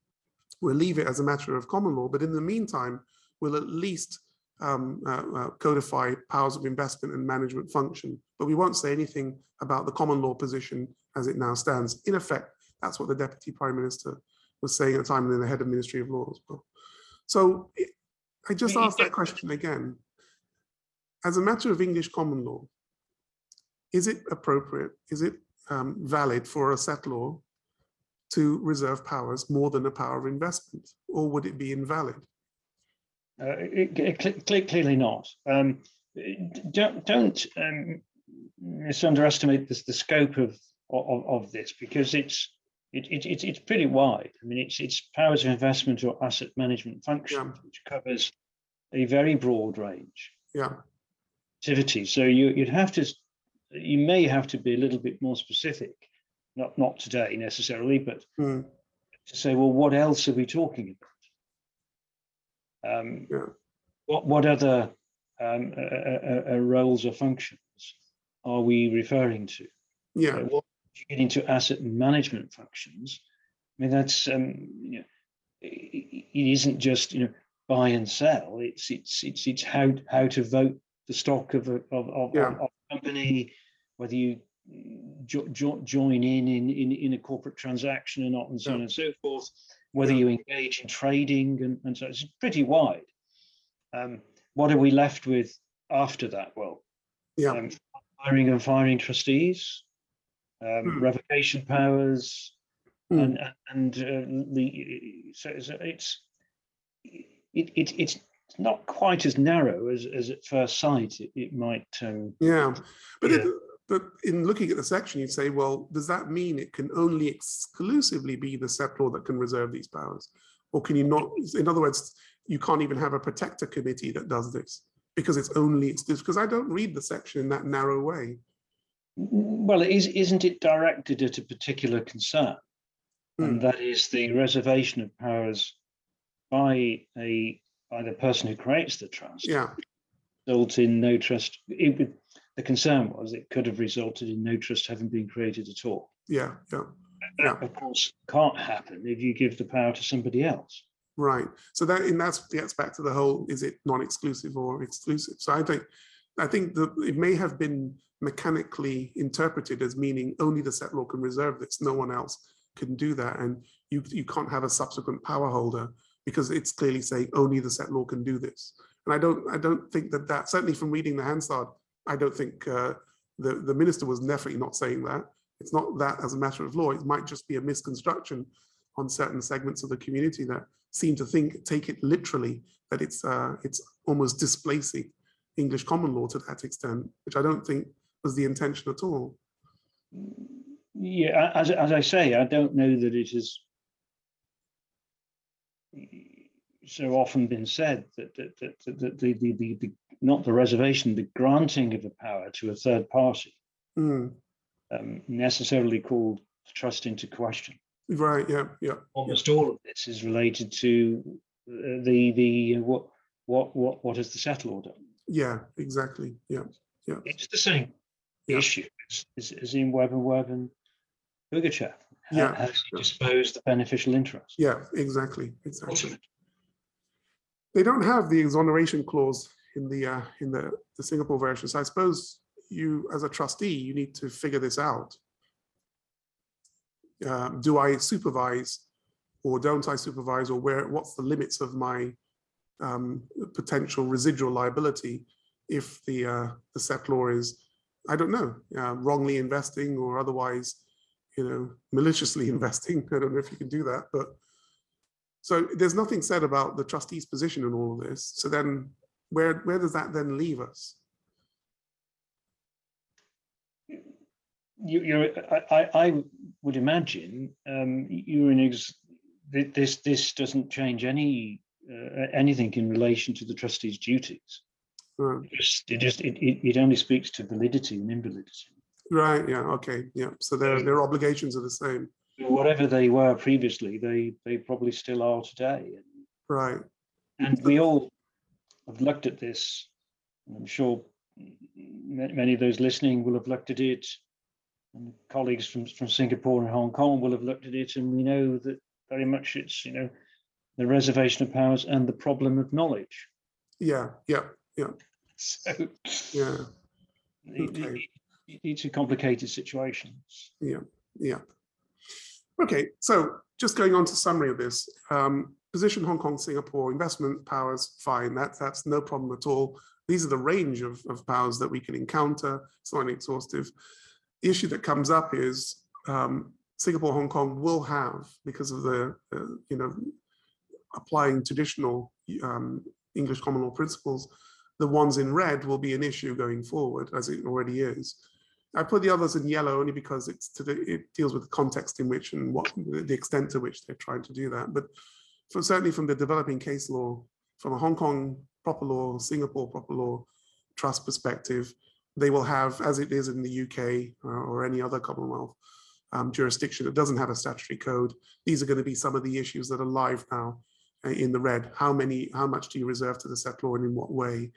We'll leave it as a matter of common law, but in the meantime, we'll at least um, uh, uh, codify powers of investment and management function. But we won't say anything about the common law position as it now stands. In effect, that's what the Deputy Prime Minister was saying at the time, and then the head of Ministry of Law as well. So it- I just asked that question again. As a matter of English common law, is it appropriate, is it um, valid for a settlor to reserve powers more than a power of investment, or would it be invalid? Uh, it- it- cle- cle- clearly not. Um, don't don't um, misunderestimate this, the scope of, of of this because it's it, it, it's it's pretty wide. I mean, it's it's powers of investment or asset management functions, which covers a very broad range Yeah, of activities. So you you'd have to you may have to be a little bit more specific, not not today necessarily, but mm, to say, well, what else are we talking about? Um, Yeah. What what other um, uh, uh, roles or functions are we referring to? Yeah. what you get into asset management functions, I mean that's um, you know, it, it isn't just you know buy and sell. It's it's it's it's how how to vote the stock of a of, of, Yeah. of a company, whether you jo- jo- join in, in in in a corporate transaction or not, and so on and so forth. Whether Yeah. you engage in trading and, and so it's pretty wide. Um, what are we left with after that? Well, Yeah. um, hiring and firing trustees, um, Hmm. revocation powers, Hmm. and and uh, the so, so it's it, it it's not quite as narrow as as at first sight it, it might um Yeah, but Yeah. It, but in looking at the section, you'd say, well, does that mean it can only exclusively be the settlor that can reserve these powers, or can you not? In other words, you can't even have a protector committee that does this because it's only exclusive. Because I don't read the section in that narrow way. Well is isn't it directed at a particular concern hmm. and that is the reservation of powers by a by the person who creates the trust Yeah, result in no trust it, would- the concern was it could have resulted in no trust having been created at all yeah, yeah. that Yeah. of course can't happen if you give the power to somebody else Right. So that and that's gets back to the whole: is it non-exclusive or exclusive? So I think, I think that it may have been mechanically interpreted as meaning only the settlor can reserve this. No one else can do that, and you you can't have a subsequent power holder because it's clearly saying only the settlor can do this. And I don't I don't think that that certainly from reading the Hansard, I don't think uh, the the minister was definitely not saying that. It's not that as a matter of law. It might just be a misconstruction on certain segments of the community that seem to think take it literally that it's uh, it's almost displacing English common law to that extent, which I don't think was the intention at all. Yeah, as, as I say, I don't know that it has so often been said that, that, that, that, that the, the, the, the, not the reservation, the granting of a power to a third party Mm, um, necessarily called trust into question. right? Yeah. Yeah. Almost all of this is related to uh, the the what what what what has the settlor done? Yeah. Exactly. Yeah. Yeah. It's the same Yeah. issue is, as in Webb and Webb and Pugachev. How, Yeah, Has disposed the beneficial interest? Yeah. Exactly. Exactly. Ultimately. They don't have the exoneration clause in the uh, in the, the Singapore version. So I suppose you, as a trustee, you need to figure this out. Um, do I supervise, or don't I supervise, or where? What's the limits of my um, potential residual liability if the uh, the settlor is, I don't know, uh, wrongly investing or otherwise, you know, maliciously investing. I don't know if you can do that, but so there's nothing said about the trustee's position in all of this. So then, where where does that then leave us? You, you're, I, I, would imagine um, you're in ex- this. This doesn't change any uh, anything in relation to the trustee's duties. Uh, It just, it just, it, it, it only speaks to validity and invalidity. right? Yeah. Okay. Yeah. So their their obligations are the same. Whatever they were previously, they they probably still are today. Right. And we all have looked at this. I'm sure many of those listening will have looked at it. And colleagues from, from Singapore and Hong Kong will have looked at it. And we know that very much it's, you know, the reservation of powers and the problem of knowledge. Yeah. Yeah. Yeah. So Yeah. Okay. it- it- it's a complicated situations. Yeah. Yeah. Okay. So just going on to summary of this. Um, position Hong Kong, Singapore, investment powers, fine. That, that's no problem at all. These are the range of, of powers that we can encounter. It's not exhaustive. The issue that comes up is um, Singapore, Hong Kong will have, because of the, uh, you know, applying traditional um, English common law principles, the ones in red will be an issue going forward, as it already is. I put the others in yellow only because the, it deals with the context in which and what the extent to which they're trying to do that. But for certainly from the developing case law, from a Hong Kong proper law, Singapore proper law trust perspective, they will have, as it is in the UK or, or any other Commonwealth um, jurisdiction that doesn't have a statutory code, these are going to be some of the issues that are live now uh, in the red. How many, how much do you reserve to the settlor and in what way?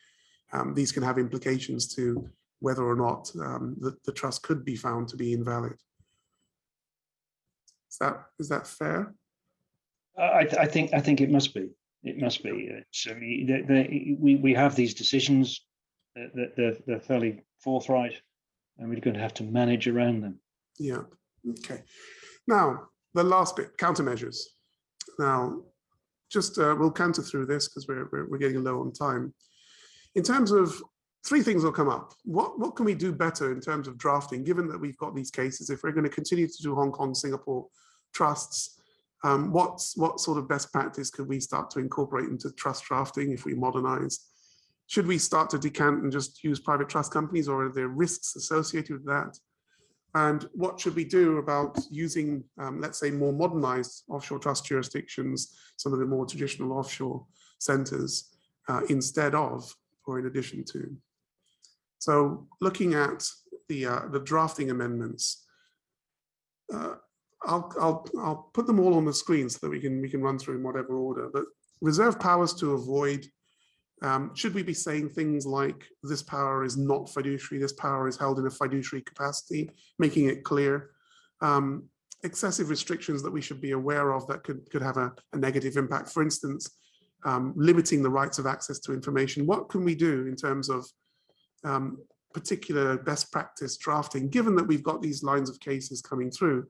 um, these can have implications to whether or not um, the, the trust could be found to be invalid. Is that is that fair? I, I think I think it must be. It must be. So we, we, we have these decisions that they're, they're fairly forthright, and we're going to have to manage around them. Yeah. Okay. Now the last bit, countermeasures. Now, just uh, we'll canter through this because we're, we're we're getting low on time. In terms of three things will come up. What, what can we do better in terms of drafting, given that we've got these cases? If we're going to continue to do Hong Kong, Singapore trusts, um, what's, what sort of best practice could we start to incorporate into trust drafting if we modernize? Should we start to decant and just use private trust companies or are there risks associated with that? And what should we do about using, um, let's say, more modernized offshore trust jurisdictions, some of the more traditional offshore centers, uh, instead of or in addition to? So looking at the, uh, the drafting amendments, uh, I'll, I'll, I'll put them all on the screen so that we can, we can run through in whatever order, but reserve powers to avoid, um, should we be saying things like this power is not fiduciary, this power is held in a fiduciary capacity, making it clear? Um, excessive restrictions that we should be aware of that could, could have a, a negative impact. For instance, um, limiting the rights of access to information. What can we do in terms of um, particular best practice drafting, given that we've got these lines of cases coming through.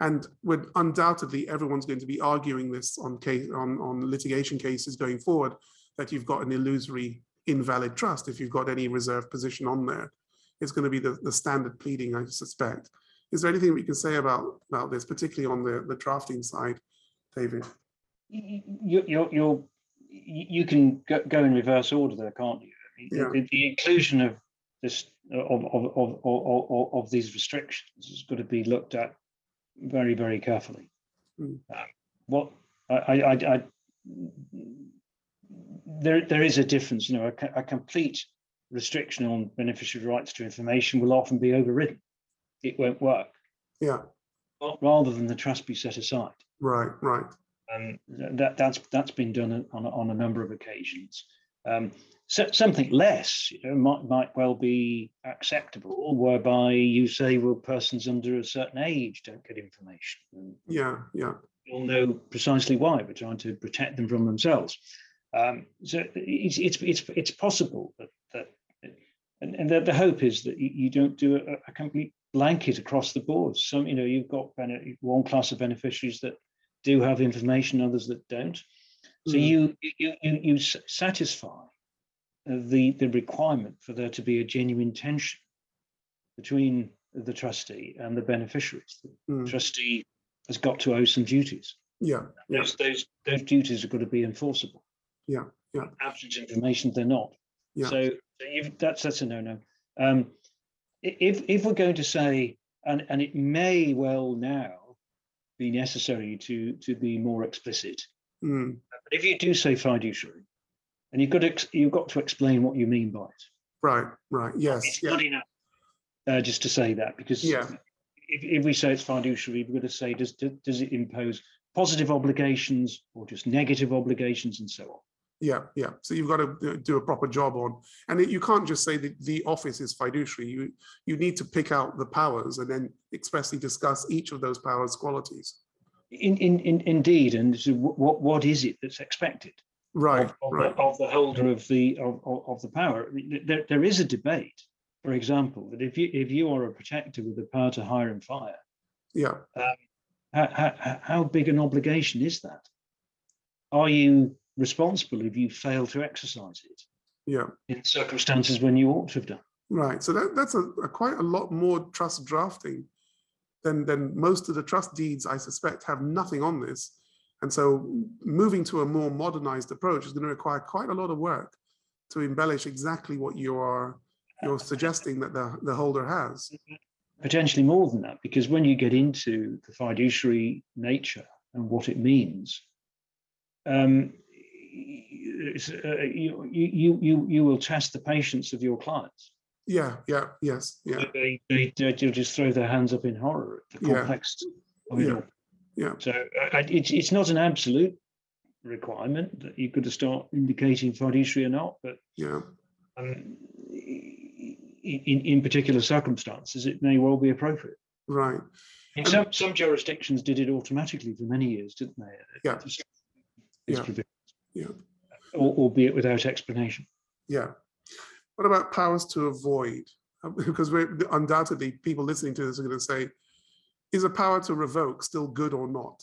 And would undoubtedly everyone's going to be arguing this on case on, on litigation cases going forward, that you've got an illusory invalid trust if you've got any reserve position on there. It's going to be the, the standard pleading, I suspect. Is there anything we can say about, about this, particularly on the, the drafting side, David? You, you, you you can go, go in reverse order there, can't you? yeah. the, the, inclusion of this of, of, of, of, of these restrictions is going to be looked at very, very carefully. Mm. Uh, what I, I, I, there, there is a difference. You know, a, a, complete restriction on beneficiary rights to information will often be overridden. It won't work. Yeah. Rather than the trust be set aside. Right. Right. Um, that that's that's been done on on a number of occasions. Um, so something less you know, might, might well be acceptable, whereby you say, well, persons under a certain age don't get information. And yeah, yeah. You'll know precisely why. We're trying to protect them from themselves. Um, so it's, it's, it's, it's possible that, that and, and the, the hope is that you, don't do a, a, complete blanket across the board. Some, you know, you've got one class of beneficiaries that do have information, others that don't. So mm. you, you, you, you satisfy the, the requirement for there to be a genuine tension between the trustee and the beneficiaries. The mm. trustee has got to owe some duties. Yeah. yeah. Those, those, those duties are going to be enforceable. Yeah. Yeah. Information, they're not. Yeah. So that's that's a no-no. Um, if if we're going to say, and and it may well now be necessary to to be more explicit. Mm. But if you do say fiduciary, and you've got to you've got to explain what you mean by it. Right, right, yes. It's yeah. not enough uh, just to say that because yeah. if, if we say it's fiduciary, we've got to say does does it impose positive obligations or just negative obligations and so on. Yeah, yeah. So you've got to do a proper job on, and you can't just say that the office is fiduciary. You you need to pick out the powers and then expressly discuss each of those powers' qualities. In, in, in indeed, and so what what is it that's expected? right, of, of, right. The, of, The, holder of the of, of the power. There, there is a debate, for example, that if you if you are a protector with the power to hire and fire, yeah, um, how, how, how big an obligation is that? Are you responsible if you fail to exercise it? Yeah, in circumstances when you ought to have done. Right. So that, that's a, a quite a lot more trust drafting than than most of the trust deeds. I suspect have nothing on this and so moving to a more modernized approach is going to require quite a lot of work to embellish exactly what you are you're suggesting that the, the holder has. Potentially more than that, because when you get into the fiduciary nature and what it means, um, you, you, you, you will test the patience of your clients. Yeah, yeah, yes, yeah. They, they, they, just throw their hands up in horror at the complexity yeah. of it yeah. all. Yeah. So uh, it's it's not an absolute requirement that got to start indicating fiduciary or not, but yeah. um, in, in particular circumstances, it may well be appropriate. Right. In some, some jurisdictions did it automatically for many years, didn't they? Yeah. These Yeah. Yeah. Al- Albeit without explanation. Yeah. What about powers to avoid? Uh, Because we're undoubtedly people listening to this are going to say, is a power to revoke still good or not?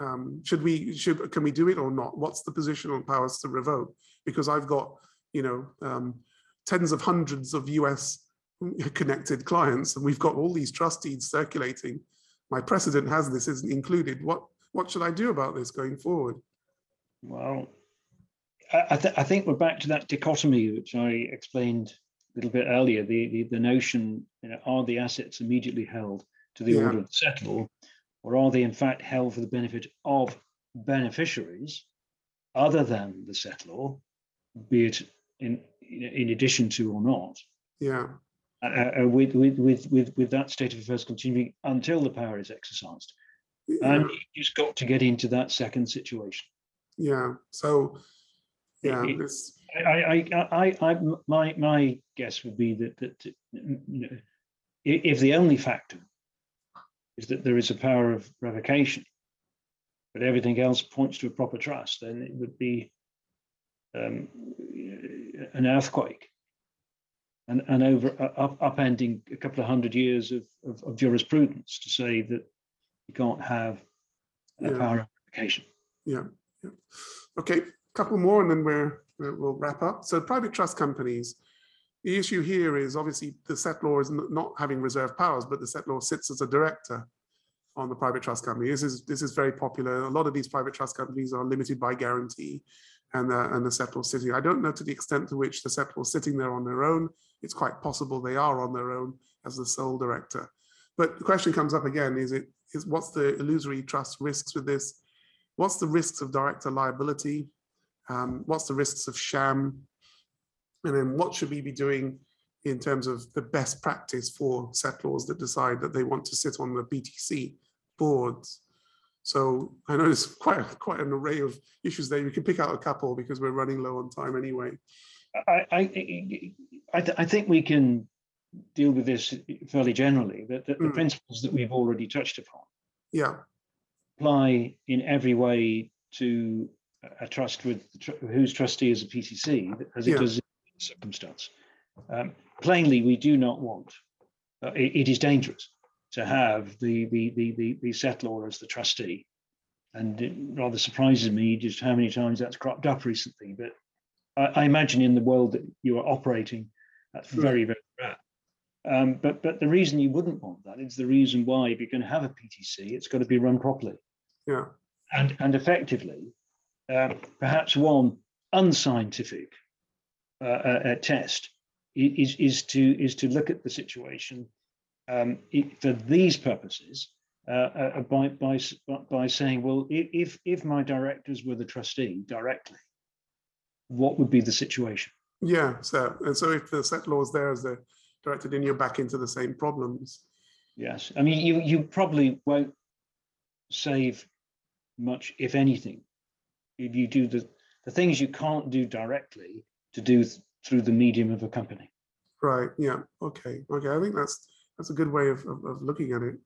Um, should we should can we do it or not? What's the position on powers to revoke? Because I've got you know um, tens of hundreds of US connected clients, and we've got all these trust deeds circulating. My precedent has this isn't included. What what should I do about this going forward? Well, I, th- I think we're back to that dichotomy which I explained a little bit earlier. The the, the notion, you know, are the assets immediately held to the Yeah. order of the settlor, or are they in fact held for the benefit of beneficiaries other than the settlor, be it in in addition to or not? Yeah, uh, uh, with, with, with, with, with that state of affairs continuing until the power is exercised. yeah. And you just got to get into that second situation. Yeah. So, yeah, It- this. I, I, I, I, I- my, my guess would be that, that, you know, if the only factor is that there is a power of revocation, but everything else points to a proper trust, then it would be um, an earthquake. And, and over up, upending a couple of hundred years of, of, of jurisprudence to say that you can't have a Yeah. power of revocation. Yeah. Yeah. Okay. A couple more, and then we're we'll wrap up. So, private trust companies. The issue here is obviously the settlor is not having reserved powers, but the settlor sits as a director on the private trust company. This is this is very popular. A lot of these private trust companies are limited by guarantee, and the and the settlor sitting. I don't know to the extent to which the set settlor sitting there on their own. It's quite possible they are on their own as the sole director. But the question comes up again: Is it is what's the illusory trust risks with this? What's the risks of director liability? Um, what's the risks of sham? And then what should we be doing in terms of the best practice for settlors that decide that they want to sit on the PTC boards? So I know there's quite quite an array of issues there. We can pick out a couple because we're running low on time anyway. I, I, I, th- I think we can deal with this fairly generally. That the Mm. principles that we've already touched upon Yeah, apply in every way to a trust with tr- whose trustee is a PTC as it Yeah. does in circumstance. Um, plainly, we do not want. Uh, it, it is dangerous to have the the the the, the settlor as the trustee, and it rather surprises me just how many times that's cropped up recently. But I, I imagine in the world that you are operating, that's very very rare. Um, but but the reason you wouldn't want that is the reason why if you're going to have a PTC, it's got to be run properly yeah, and and effectively, uh, perhaps one unscientific uh, uh, uh, test is is to is to look at the situation um, for these purposes uh, uh, by by by saying, well, if if my directors were the trustee directly, what would be the situation? yeah. So and so if the settlor is there as the director, in, you're back into the same problems. Yes, I mean you you probably won't save much, if anything, if you do the the things you can't do directly to do th- through the medium of a company. Right. Yeah. Okay. Okay. I think that's that's a good way of, of, of looking at it.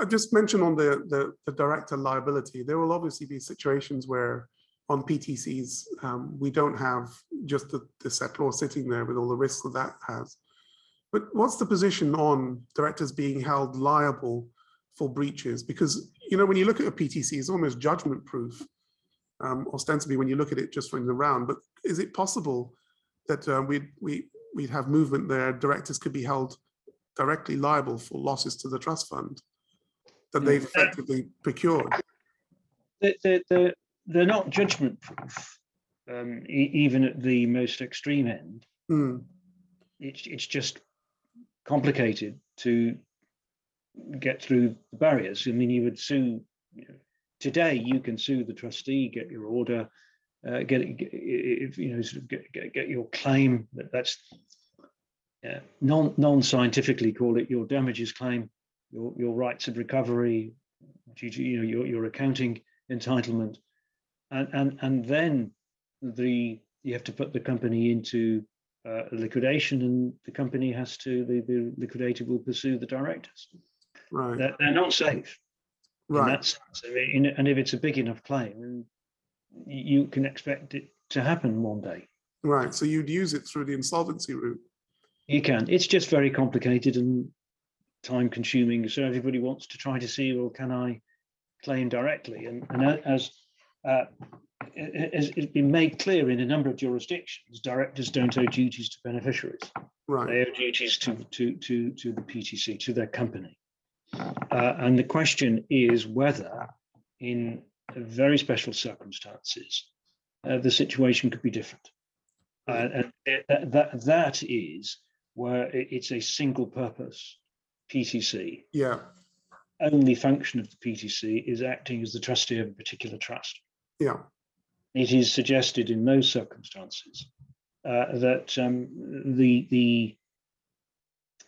I just mentioned on the, the the director liability. There will obviously be situations where on PTCs um, we don't have just the, the settlor sitting there with all the risks that that has. But what's the position on directors being held liable for breaches? Because you know when you look at a PTC, it's almost judgment proof. Um, ostensibly, when you look at it just from the round, but is it possible that uh, we we we'd have movement there, directors could be held directly liable for losses to the trust fund that they've effectively procured. They're, they're, they're, not judgment proof, um, even at the most extreme end. Hmm, It's it's just complicated to get through the barriers. I mean, you would sue. You know, today, you can sue the trustee, get your order, uh, get, if you know, sort of get, get, get your claim. That, that's uh, non non scientifically call it your damages claim, your your rights of recovery, you know your your accounting entitlement, and and and then the you have to put the company into uh, liquidation, and the company has to the, the liquidator will pursue the directors. Right. They're, they're not safe. Right. In that sense. I mean, and if it's a big enough claim, you can expect it to happen one day. Right. So you'd use it through the insolvency route. You can. It's just very complicated and time consuming. So everybody wants to try to see, well, can I claim directly? And, and as uh, as it's been made clear in a number of jurisdictions, directors don't owe duties to beneficiaries. Right. They owe duties to, to, to, to the PTC, to their company. Uh, and the question is whether, in very special circumstances, uh, the situation could be different. Uh, and it, that, that is where it's a single purpose PTC. Yeah. Only function of the PTC is acting as the trustee of a particular trust. Yeah. It is suggested in those circumstances uh, that um, the the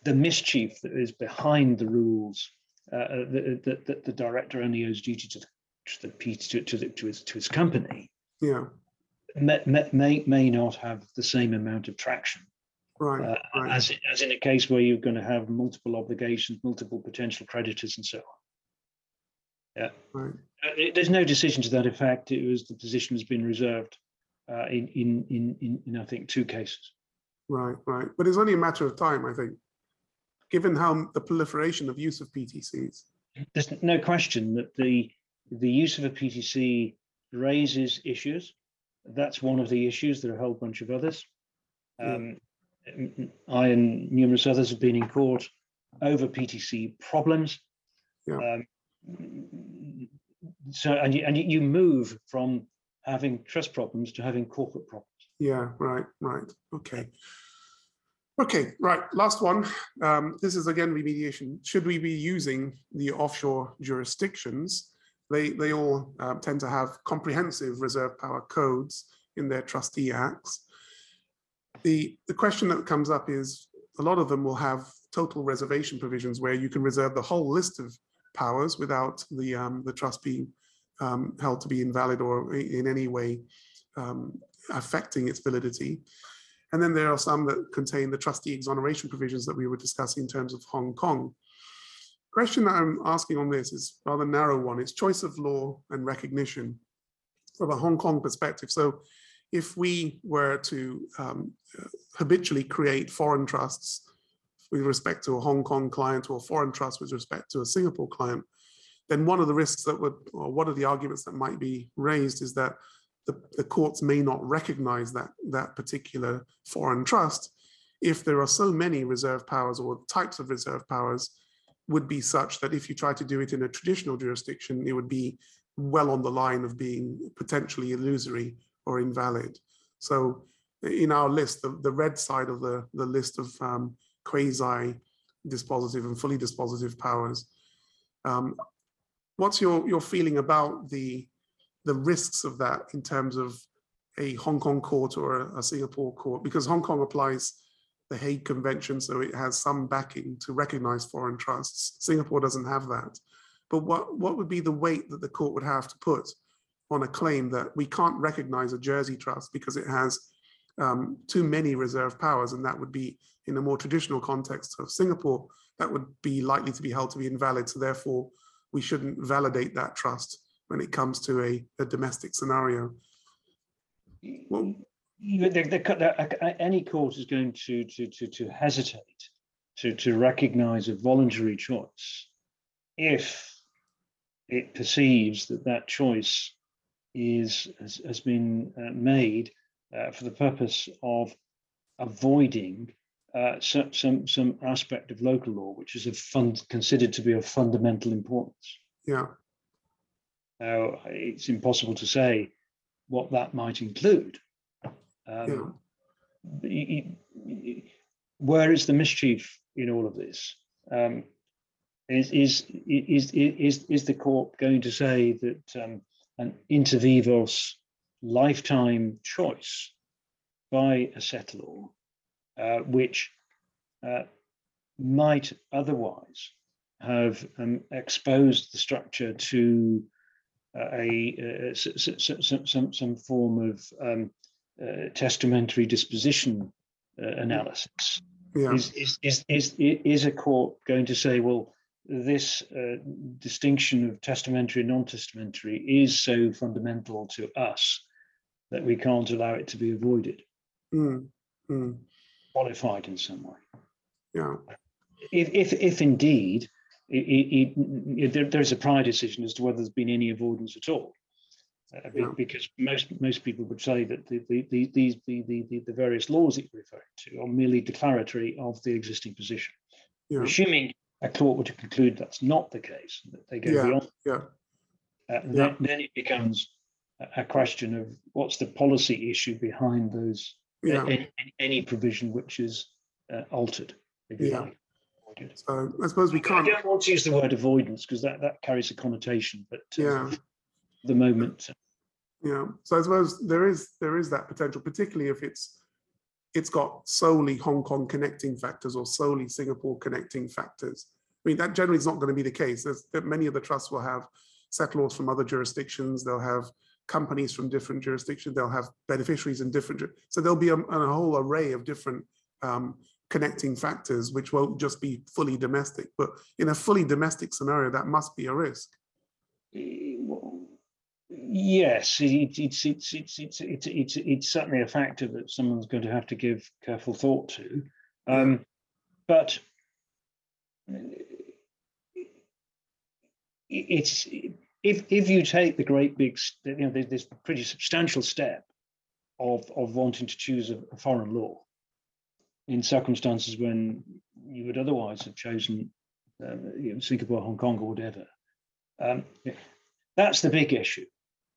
the mischief that is behind the rules uh, that, that, that, the director only owes duty to the to the to, to, the, to his to his company. Yeah. May, may may not have the same amount of traction. Right, uh, right. As as in a case where you're going to have multiple obligations, multiple potential creditors, and so on. Yeah. Right. Uh, there's no decision to that effect. It was the position has been reserved uh, in, in, in, in, in, I think, two cases. Right, right. But it's only a matter of time, I think, given how the proliferation of use of PTCs. There's no question that the, the use of a PTC raises issues. That's one of the issues. There are a whole bunch of others. Um, yeah. I and numerous others have been in court over PTC problems. Yeah. Um, so and you, and you move from having trust problems to having corporate problems. Yeah, right, right. Okay. Okay, right. Last one. Um, this is again remediation. Should we be using the offshore jurisdictions? They they all um, tend to have comprehensive reserve power codes in their trustee acts. The the question that comes up is a lot of them will have total reservation provisions where you can reserve the whole list of powers without the um, the trust being um, held to be invalid or in any way um, affecting its validity. And then there are some that contain the trustee exoneration provisions that we were discussing in terms of Hong Kong. Question that I'm asking on this is rather narrow one. It's choice of law and recognition from a Hong Kong perspective. So if we were to um, habitually create foreign trusts with respect to a Hong Kong client or a foreign trust with respect to a Singapore client, then one of the risks that would, or one of the arguments that might be raised is that the, the courts may not recognize that, that particular foreign trust if there are so many reserve powers or types of reserve powers would be such that if you try to do it in a traditional jurisdiction, it would be well on the line of being potentially illusory or invalid. So in our list, the, the red side of the, the list of um, quasi dispositive and fully dispositive powers. Um, what's your, your feeling about the, the risks of that in terms of a Hong Kong court or a, a Singapore court? Because Hong Kong applies the Hague Convention, so it has some backing to recognize foreign trusts. Singapore doesn't have that. But what, what would be the weight that the court would have to put on a claim that we can't recognize a Jersey trust because it has um, too many reserve powers, and that would be in a more traditional context of Singapore, that would be likely to be held to be invalid. So therefore, we shouldn't validate that trust when it comes to a, a domestic scenario. Well, the, the, the, any court is going to, to, to, to hesitate to, to recognize a voluntary choice if it perceives that that choice is has, has been uh, made uh, for the purpose of avoiding uh, some, some some aspect of local law, which is a fund considered to be of fundamental importance. Yeah. Now it's impossible to say what that might include. Um, yeah. where is the mischief in all of this? Um, is, is is is is the court going to say that um, an inter vivos lifetime choice by a settlor, uh, which uh, might otherwise have um, exposed the structure to uh, a, some, some some form of um, uh, testamentary disposition uh, analysis. Yeah, Is, is, is, is, is a court going to say, well, this uh, distinction of testamentary and non-testamentary is so fundamental to us that we can't allow it to be avoided, mm, mm, qualified in some way. yeah, If, if, if indeed it, it, it, there, there's a prior decision as to whether there's been any avoidance at all. Uh, Yeah. Because most most people would say that the, the, the, these the, the, the, various laws that you're referring to are merely declaratory of the existing position. yeah, Assuming a court were to conclude that's not the case, that they go Yeah. beyond, yeah, uh, then, then it becomes a question of what's the policy issue behind those yeah. any, any provision which is uh, altered. Yeah. like. So I suppose we can't, I don't want to use the word avoidance because that, that carries a connotation, but uh, yeah. the moment, Yeah, so I suppose there is there is that potential, particularly if it's it's got solely Hong Kong connecting factors or solely Singapore connecting factors. I mean, that generally is not going to be the case. There's that many of the trusts will have settlors from other jurisdictions. They'll have companies from different jurisdictions. They'll have beneficiaries in different. So there'll be a, a whole array of different um, connecting factors, which won't just be fully domestic. But in a fully domestic scenario, that must be a risk. yes, it, it's, it's, it's, it's, it's, it's, it's certainly a factor that someone's going to have to give careful thought to. Um, but it's if if you take the great big, you know, there's this pretty substantial step of of wanting to choose a, a foreign law in circumstances when you would otherwise have chosen uh, you know, Singapore, Hong Kong, or whatever. Um, that's the big issue.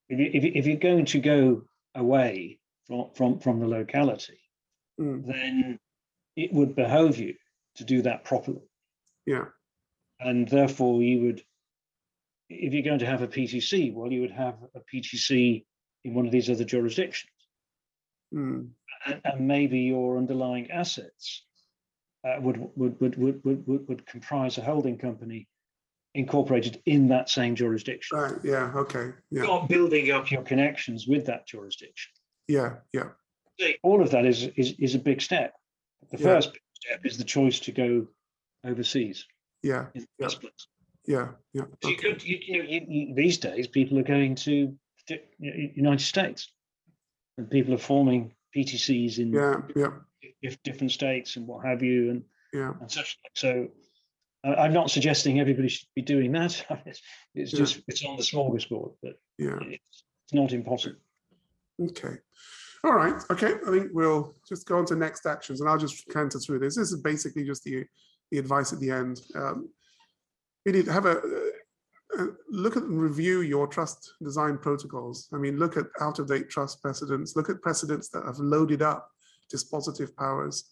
If, you, if, if you're going to go away from from from the locality, Mm, then it would behove you to do that properly yeah, and therefore you would if you're going to have a ptc well you would have a ptc in one of these other jurisdictions mm, and, and maybe your underlying assets uh, would, would, would, would, would, would, comprise a holding company incorporated in that same jurisdiction right. Yeah. Okay. Yeah. not building up your connections with that jurisdiction Yeah. Yeah. All of that is is, is a big step the Yeah. first step is the choice to go overseas Yeah. in the Yeah. Yeah. Yeah. So you could, you, you know, you, you, these days people are going to the United States, and people are forming PTCs in Yeah. Yeah. if different states and what have you, and, Yeah. and such. So I'm not suggesting everybody should be doing that. it's it's Yeah. just it's on the smorgasbord, but Yeah. it's, it's not impossible. Okay. All right. Okay. I think we'll just go on to next actions, and I'll just canter through this. This is basically just the the advice at the end. Um, to have a, look at and review your trust design protocols. I mean, look at out of date trust precedents. Look at precedents that have loaded up dispositive powers.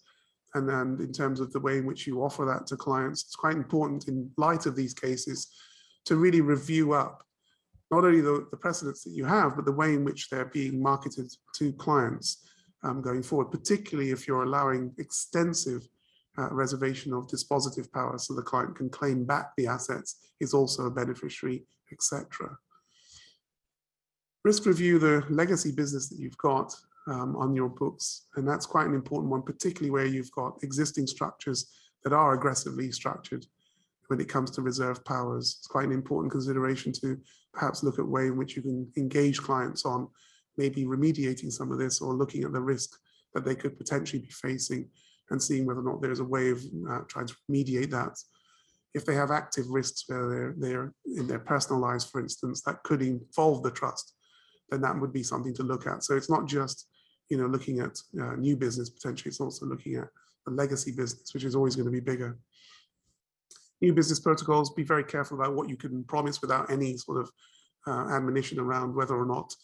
And then, in terms of the way in which you offer that to clients, it's quite important in light of these cases to really review up not only the, the precedents that you have, but the way in which they're being marketed to clients um, going forward, particularly if you're allowing extensive uh, reservation of dispositive power so the client can claim back the assets, is also a beneficiary, etc. Risk review the legacy business that you've got um, on your books, and that's quite an important one, particularly where you've got existing structures that are aggressively structured when it comes to reserve powers. It's quite an important consideration to perhaps look at way in which you can engage clients on maybe remediating some of this or looking at the risk that they could potentially be facing and seeing whether or not there's a way of uh, trying to mediate that. If they have active risks where they're, they're in their personal lives, for instance, that could involve the trust, then that would be something to look at. So it's not just, you know, looking at uh, new business potentially, it's also looking at the legacy business, which is always going to be bigger new business protocols, be very careful about what you can promise without any sort of uh, admonition around whether or not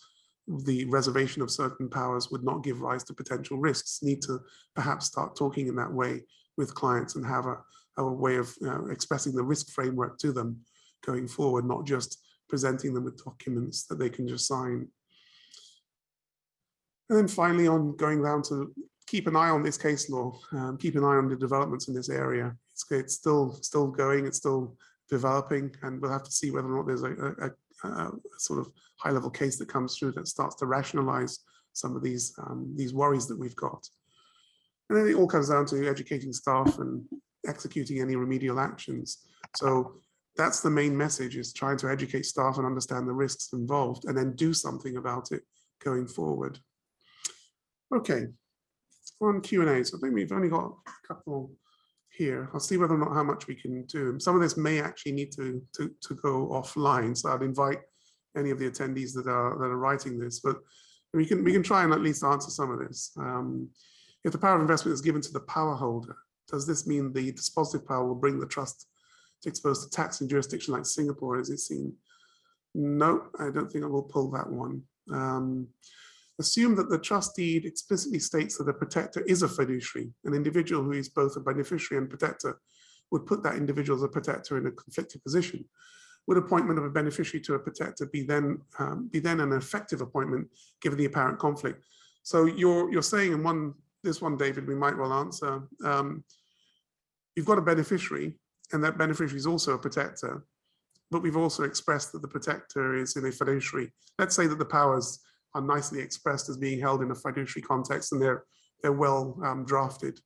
the reservation of certain powers would not give rise to potential risks. Need to perhaps start talking in that way with clients and have a, a way of uh, expressing the risk framework to them going forward, not just presenting them with documents that they can just sign. And then finally, on going down to keep an eye on this case law, um, keep an eye on the developments in this area. It's, it's still still going, it's still developing, and we'll have to see whether or not there's a, a, a sort of high level case that comes through that starts to rationalize some of these um, these worries that we've got. And then it all comes down to educating staff and executing any remedial actions. So that's the main message is trying to educate staff and understand the risks involved and then do something about it going forward. Okay, on Q and A. So I think we've only got a couple here. I'll see whether or not how much we can do. Some of this may actually need to to, to go offline. So I'd invite any of the attendees that are that are writing this, but we can we can try and at least answer some of this. Um, if the power of investment is given to the power holder, does this mean the dispositive power will bring the trust to expose to tax in jurisdiction like Singapore, as it seen? No, I don't think I will pull that one. Um, assume that the trust deed explicitly states that the protector is a fiduciary, an individual who is both a beneficiary and protector would put that individual as a protector in a conflicted position. Would appointment of a beneficiary to a protector be then um, be then an effective appointment given the apparent conflict? So you're you're saying in one this one, David, we might well answer. Um, you've got a beneficiary, and that beneficiary is also a protector, but we've also expressed that the protector is in a fiduciary. Let's say that the powers are nicely expressed as being held in a fiduciary context and they're they're well um, drafted.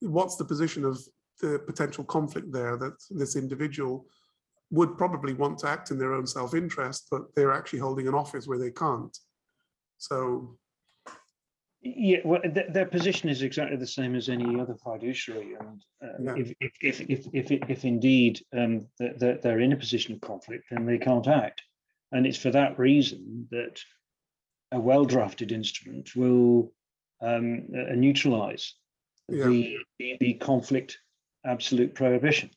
What's the position of the potential conflict there that this individual would probably want to act in their own self-interest, but they're actually holding an office where they can't. So yeah, well, th their position is exactly the same as any other fiduciary, and uh, Yeah. if, if, if, if, if, if indeed um, they're in a position of conflict, then they can't act, and it's for that reason that a well-drafted instrument will um, uh, neutralize Yeah. the, the conflict absolute prohibition.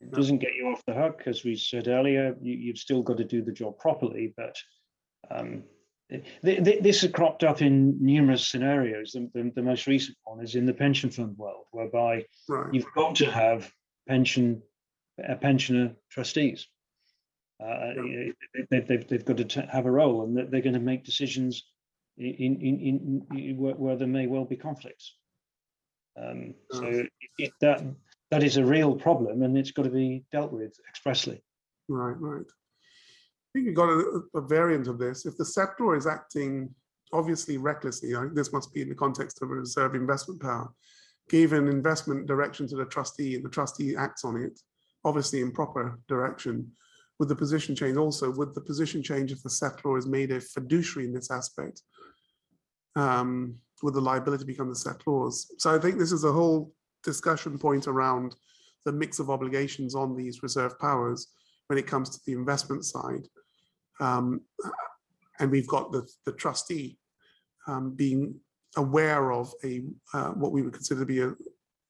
It doesn't get you off the hook, as we said earlier. You, you've still got to do the job properly, but um, th- th- this has cropped up in numerous scenarios. The, the, the most recent one is in the pension fund world, whereby right, you've got to have pension uh, pensioner trustees. Uh, Yeah. they, they've, they've got to have a role, and that they're going to make decisions in, in, in, where, where there may well be conflicts. Um, so it, it, that that is a real problem, and it's got to be dealt with expressly. right, right. I think you got a, a variant of this. If the settlor is acting obviously recklessly, I think this must be in the context of a reserve investment power, gave an investment direction to the trustee and the trustee acts on it, obviously in proper direction. Would the position change also? Would the position change if the settlor is made a fiduciary in this aspect? Um, would the liability become the settlor's? So I think this is a whole discussion point around the mix of obligations on these reserve powers when it comes to the investment side. Um, and we've got the, the trustee um, being aware of a uh, what we would consider to be a,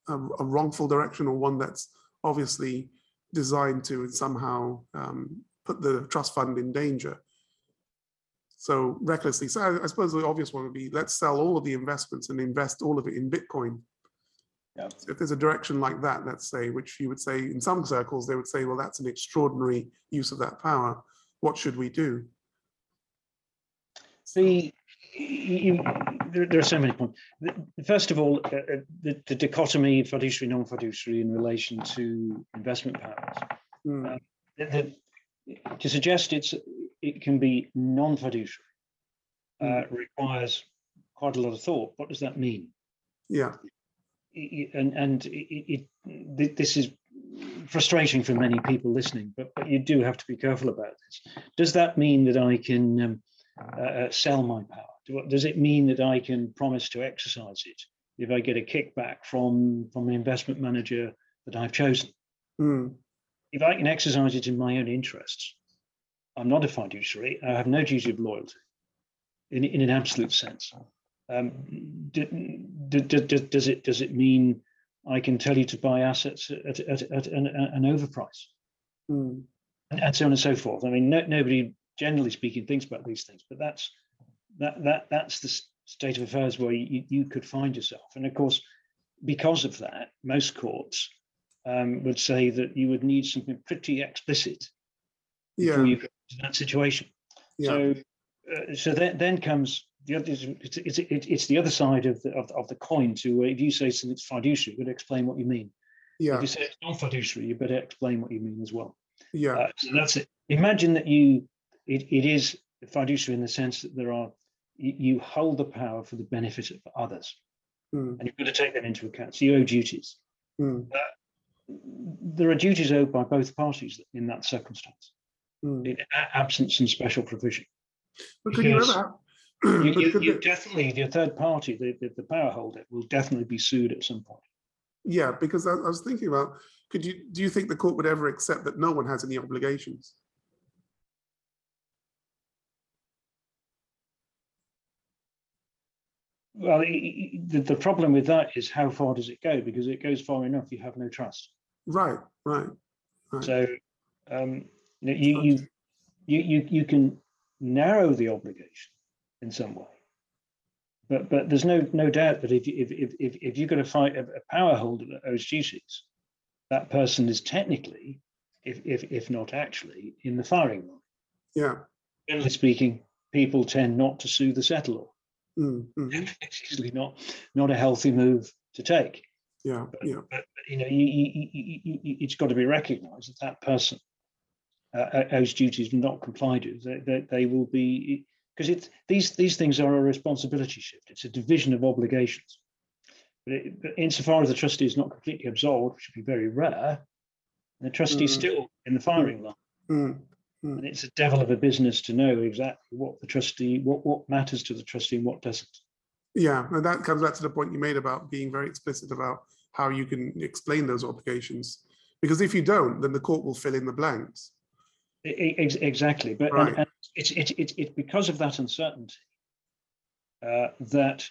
a, a wrongful direction or one that's obviously designed to somehow um, put the trust fund in danger. So recklessly, so I, I suppose the obvious one would be let's sell all of the investments and invest all of it in Bitcoin. Yeah. So if there's a direction like that, let's say, which you would say in some circles, they would say, well, that's an extraordinary use of that power. What should we do? See, you, there, there are so many points. First of all, uh, uh, the, the dichotomy fiduciary non-fiduciary in relation to investment powers. Hmm, Uh, The- the- to suggest it's it can be non-fiduciary uh, requires quite a lot of thought. What does that mean? Yeah, and and it, it, th- this is frustrating for many people listening, but, but you do have to be careful about this. Does that mean that I can um, uh, uh, sell my power? Do, does it mean that I can promise to exercise it if I get a kickback from from an investment manager that I've chosen? Hmm, If I can exercise it in my own interests, I'm not a fiduciary. I have no duty of loyalty in, in an absolute sense. Um, d- d- d- d- does it does it mean I can tell you to buy assets at, at, at an, an overprice hmm, and, and so on and so forth? I mean, no, nobody, generally speaking, thinks about these things, but that's that that that's the state of affairs where you, you could find yourself. And of course, because of that, most courts um, would say that you would need something pretty explicit yeah, before you get that situation. yeah, So, uh, so then, then comes the other. It's, it's, it's, it's the other side of the of, of the coin. To uh, if you say something's fiduciary, you better explain what you mean. yeah, If you say it's non-fiduciary, you better explain what you mean as well. yeah, Uh, so that's it. Imagine that you it, it is fiduciary in the sense that there are you, hold the power for the benefit of others, mm, and you've got to take that into account. So you owe duties. mm, There are duties owed by both parties in that circumstance, mm. in absence and special provision. But could you ever? You, you, you definitely, the third party, the, the, the power holder, will definitely be sued at some point. Yeah, because I, I was thinking about, could you, do you think the court would ever accept that no one has any obligations? Well, the, the problem with that is how far does it go? Because it goes far enough, you have no trust. Right, right. Right. So, um, you, know, you, you, you, you, you can narrow the obligation in some way. But, but there's no, no doubt that if, you- if, if, if, if you're going to fight a, a power holder that owes duties, that person is technically, if, if, if not actually, in the firing line. Yeah. Generally speaking, people tend not to sue the settlor. Mm, mhm, It's usually not, not a healthy move to take. Yeah, yeah, but you know, you, you, you, it's got to be recognised that that person uh, owes duties not complied with. They, they, they will be because it these these things are a responsibility shift. It's a division of obligations. But, it, but insofar as the trustee is not completely absolved, which would be very rare, the trustee is Mm. still in the firing line. mm, And it's a devil of a business to know exactly what the trustee, what, what matters to the trustee and what doesn't. yeah. And that comes back to the point you made about being very explicit about how you can explain those obligations. Because if you don't, then the court will fill in the blanks. Exactly, but Right. and, and it's it's it's it's because of that uncertainty uh, that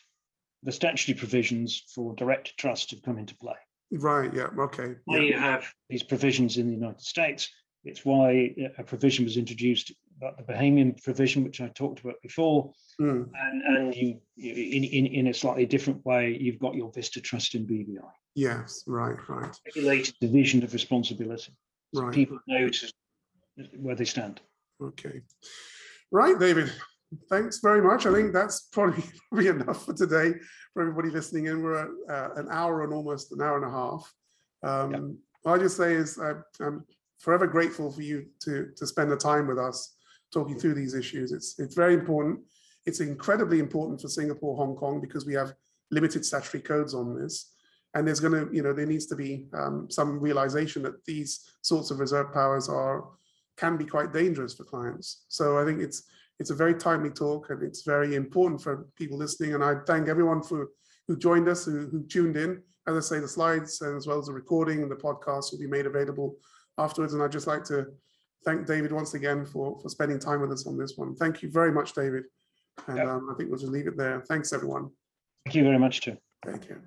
the statutory provisions for direct trust have come into play. Right, yeah, okay. Yeah, you have these provisions in the United States. It's why a provision was introduced, about the Bahamian provision, which I talked about before, mm, and and you, in, in in a slightly different way, you've got your VISTA Trust in BVI, Yes, right, right, regulated division of responsibility. So right. people know where they stand. Okay. Right, David. Thanks very much. I think that's probably, probably enough for today for everybody listening in. We're at uh, an hour and almost an hour and a half. Um, All I just say is I, I'm forever grateful for you to to spend the time with us talking through these issues. It's it's very important. It's incredibly important for Singapore, Hong Kong because we have limited statutory codes on this. And there's going to, you know, there needs to be um, some realization that these sorts of reserve powers are can be quite dangerous for clients. So I think it's it's a very timely talk and it's very important for people listening. And I thank everyone for who joined us, who, who tuned in. As I say, the slides as well as the recording and the podcast will be made available afterwards. And I'd just like to thank David once again for for spending time with us on this one. Thank you very much, David. And um, I think we'll just leave it there. Thanks, everyone. Thank you very much, too. Thank care.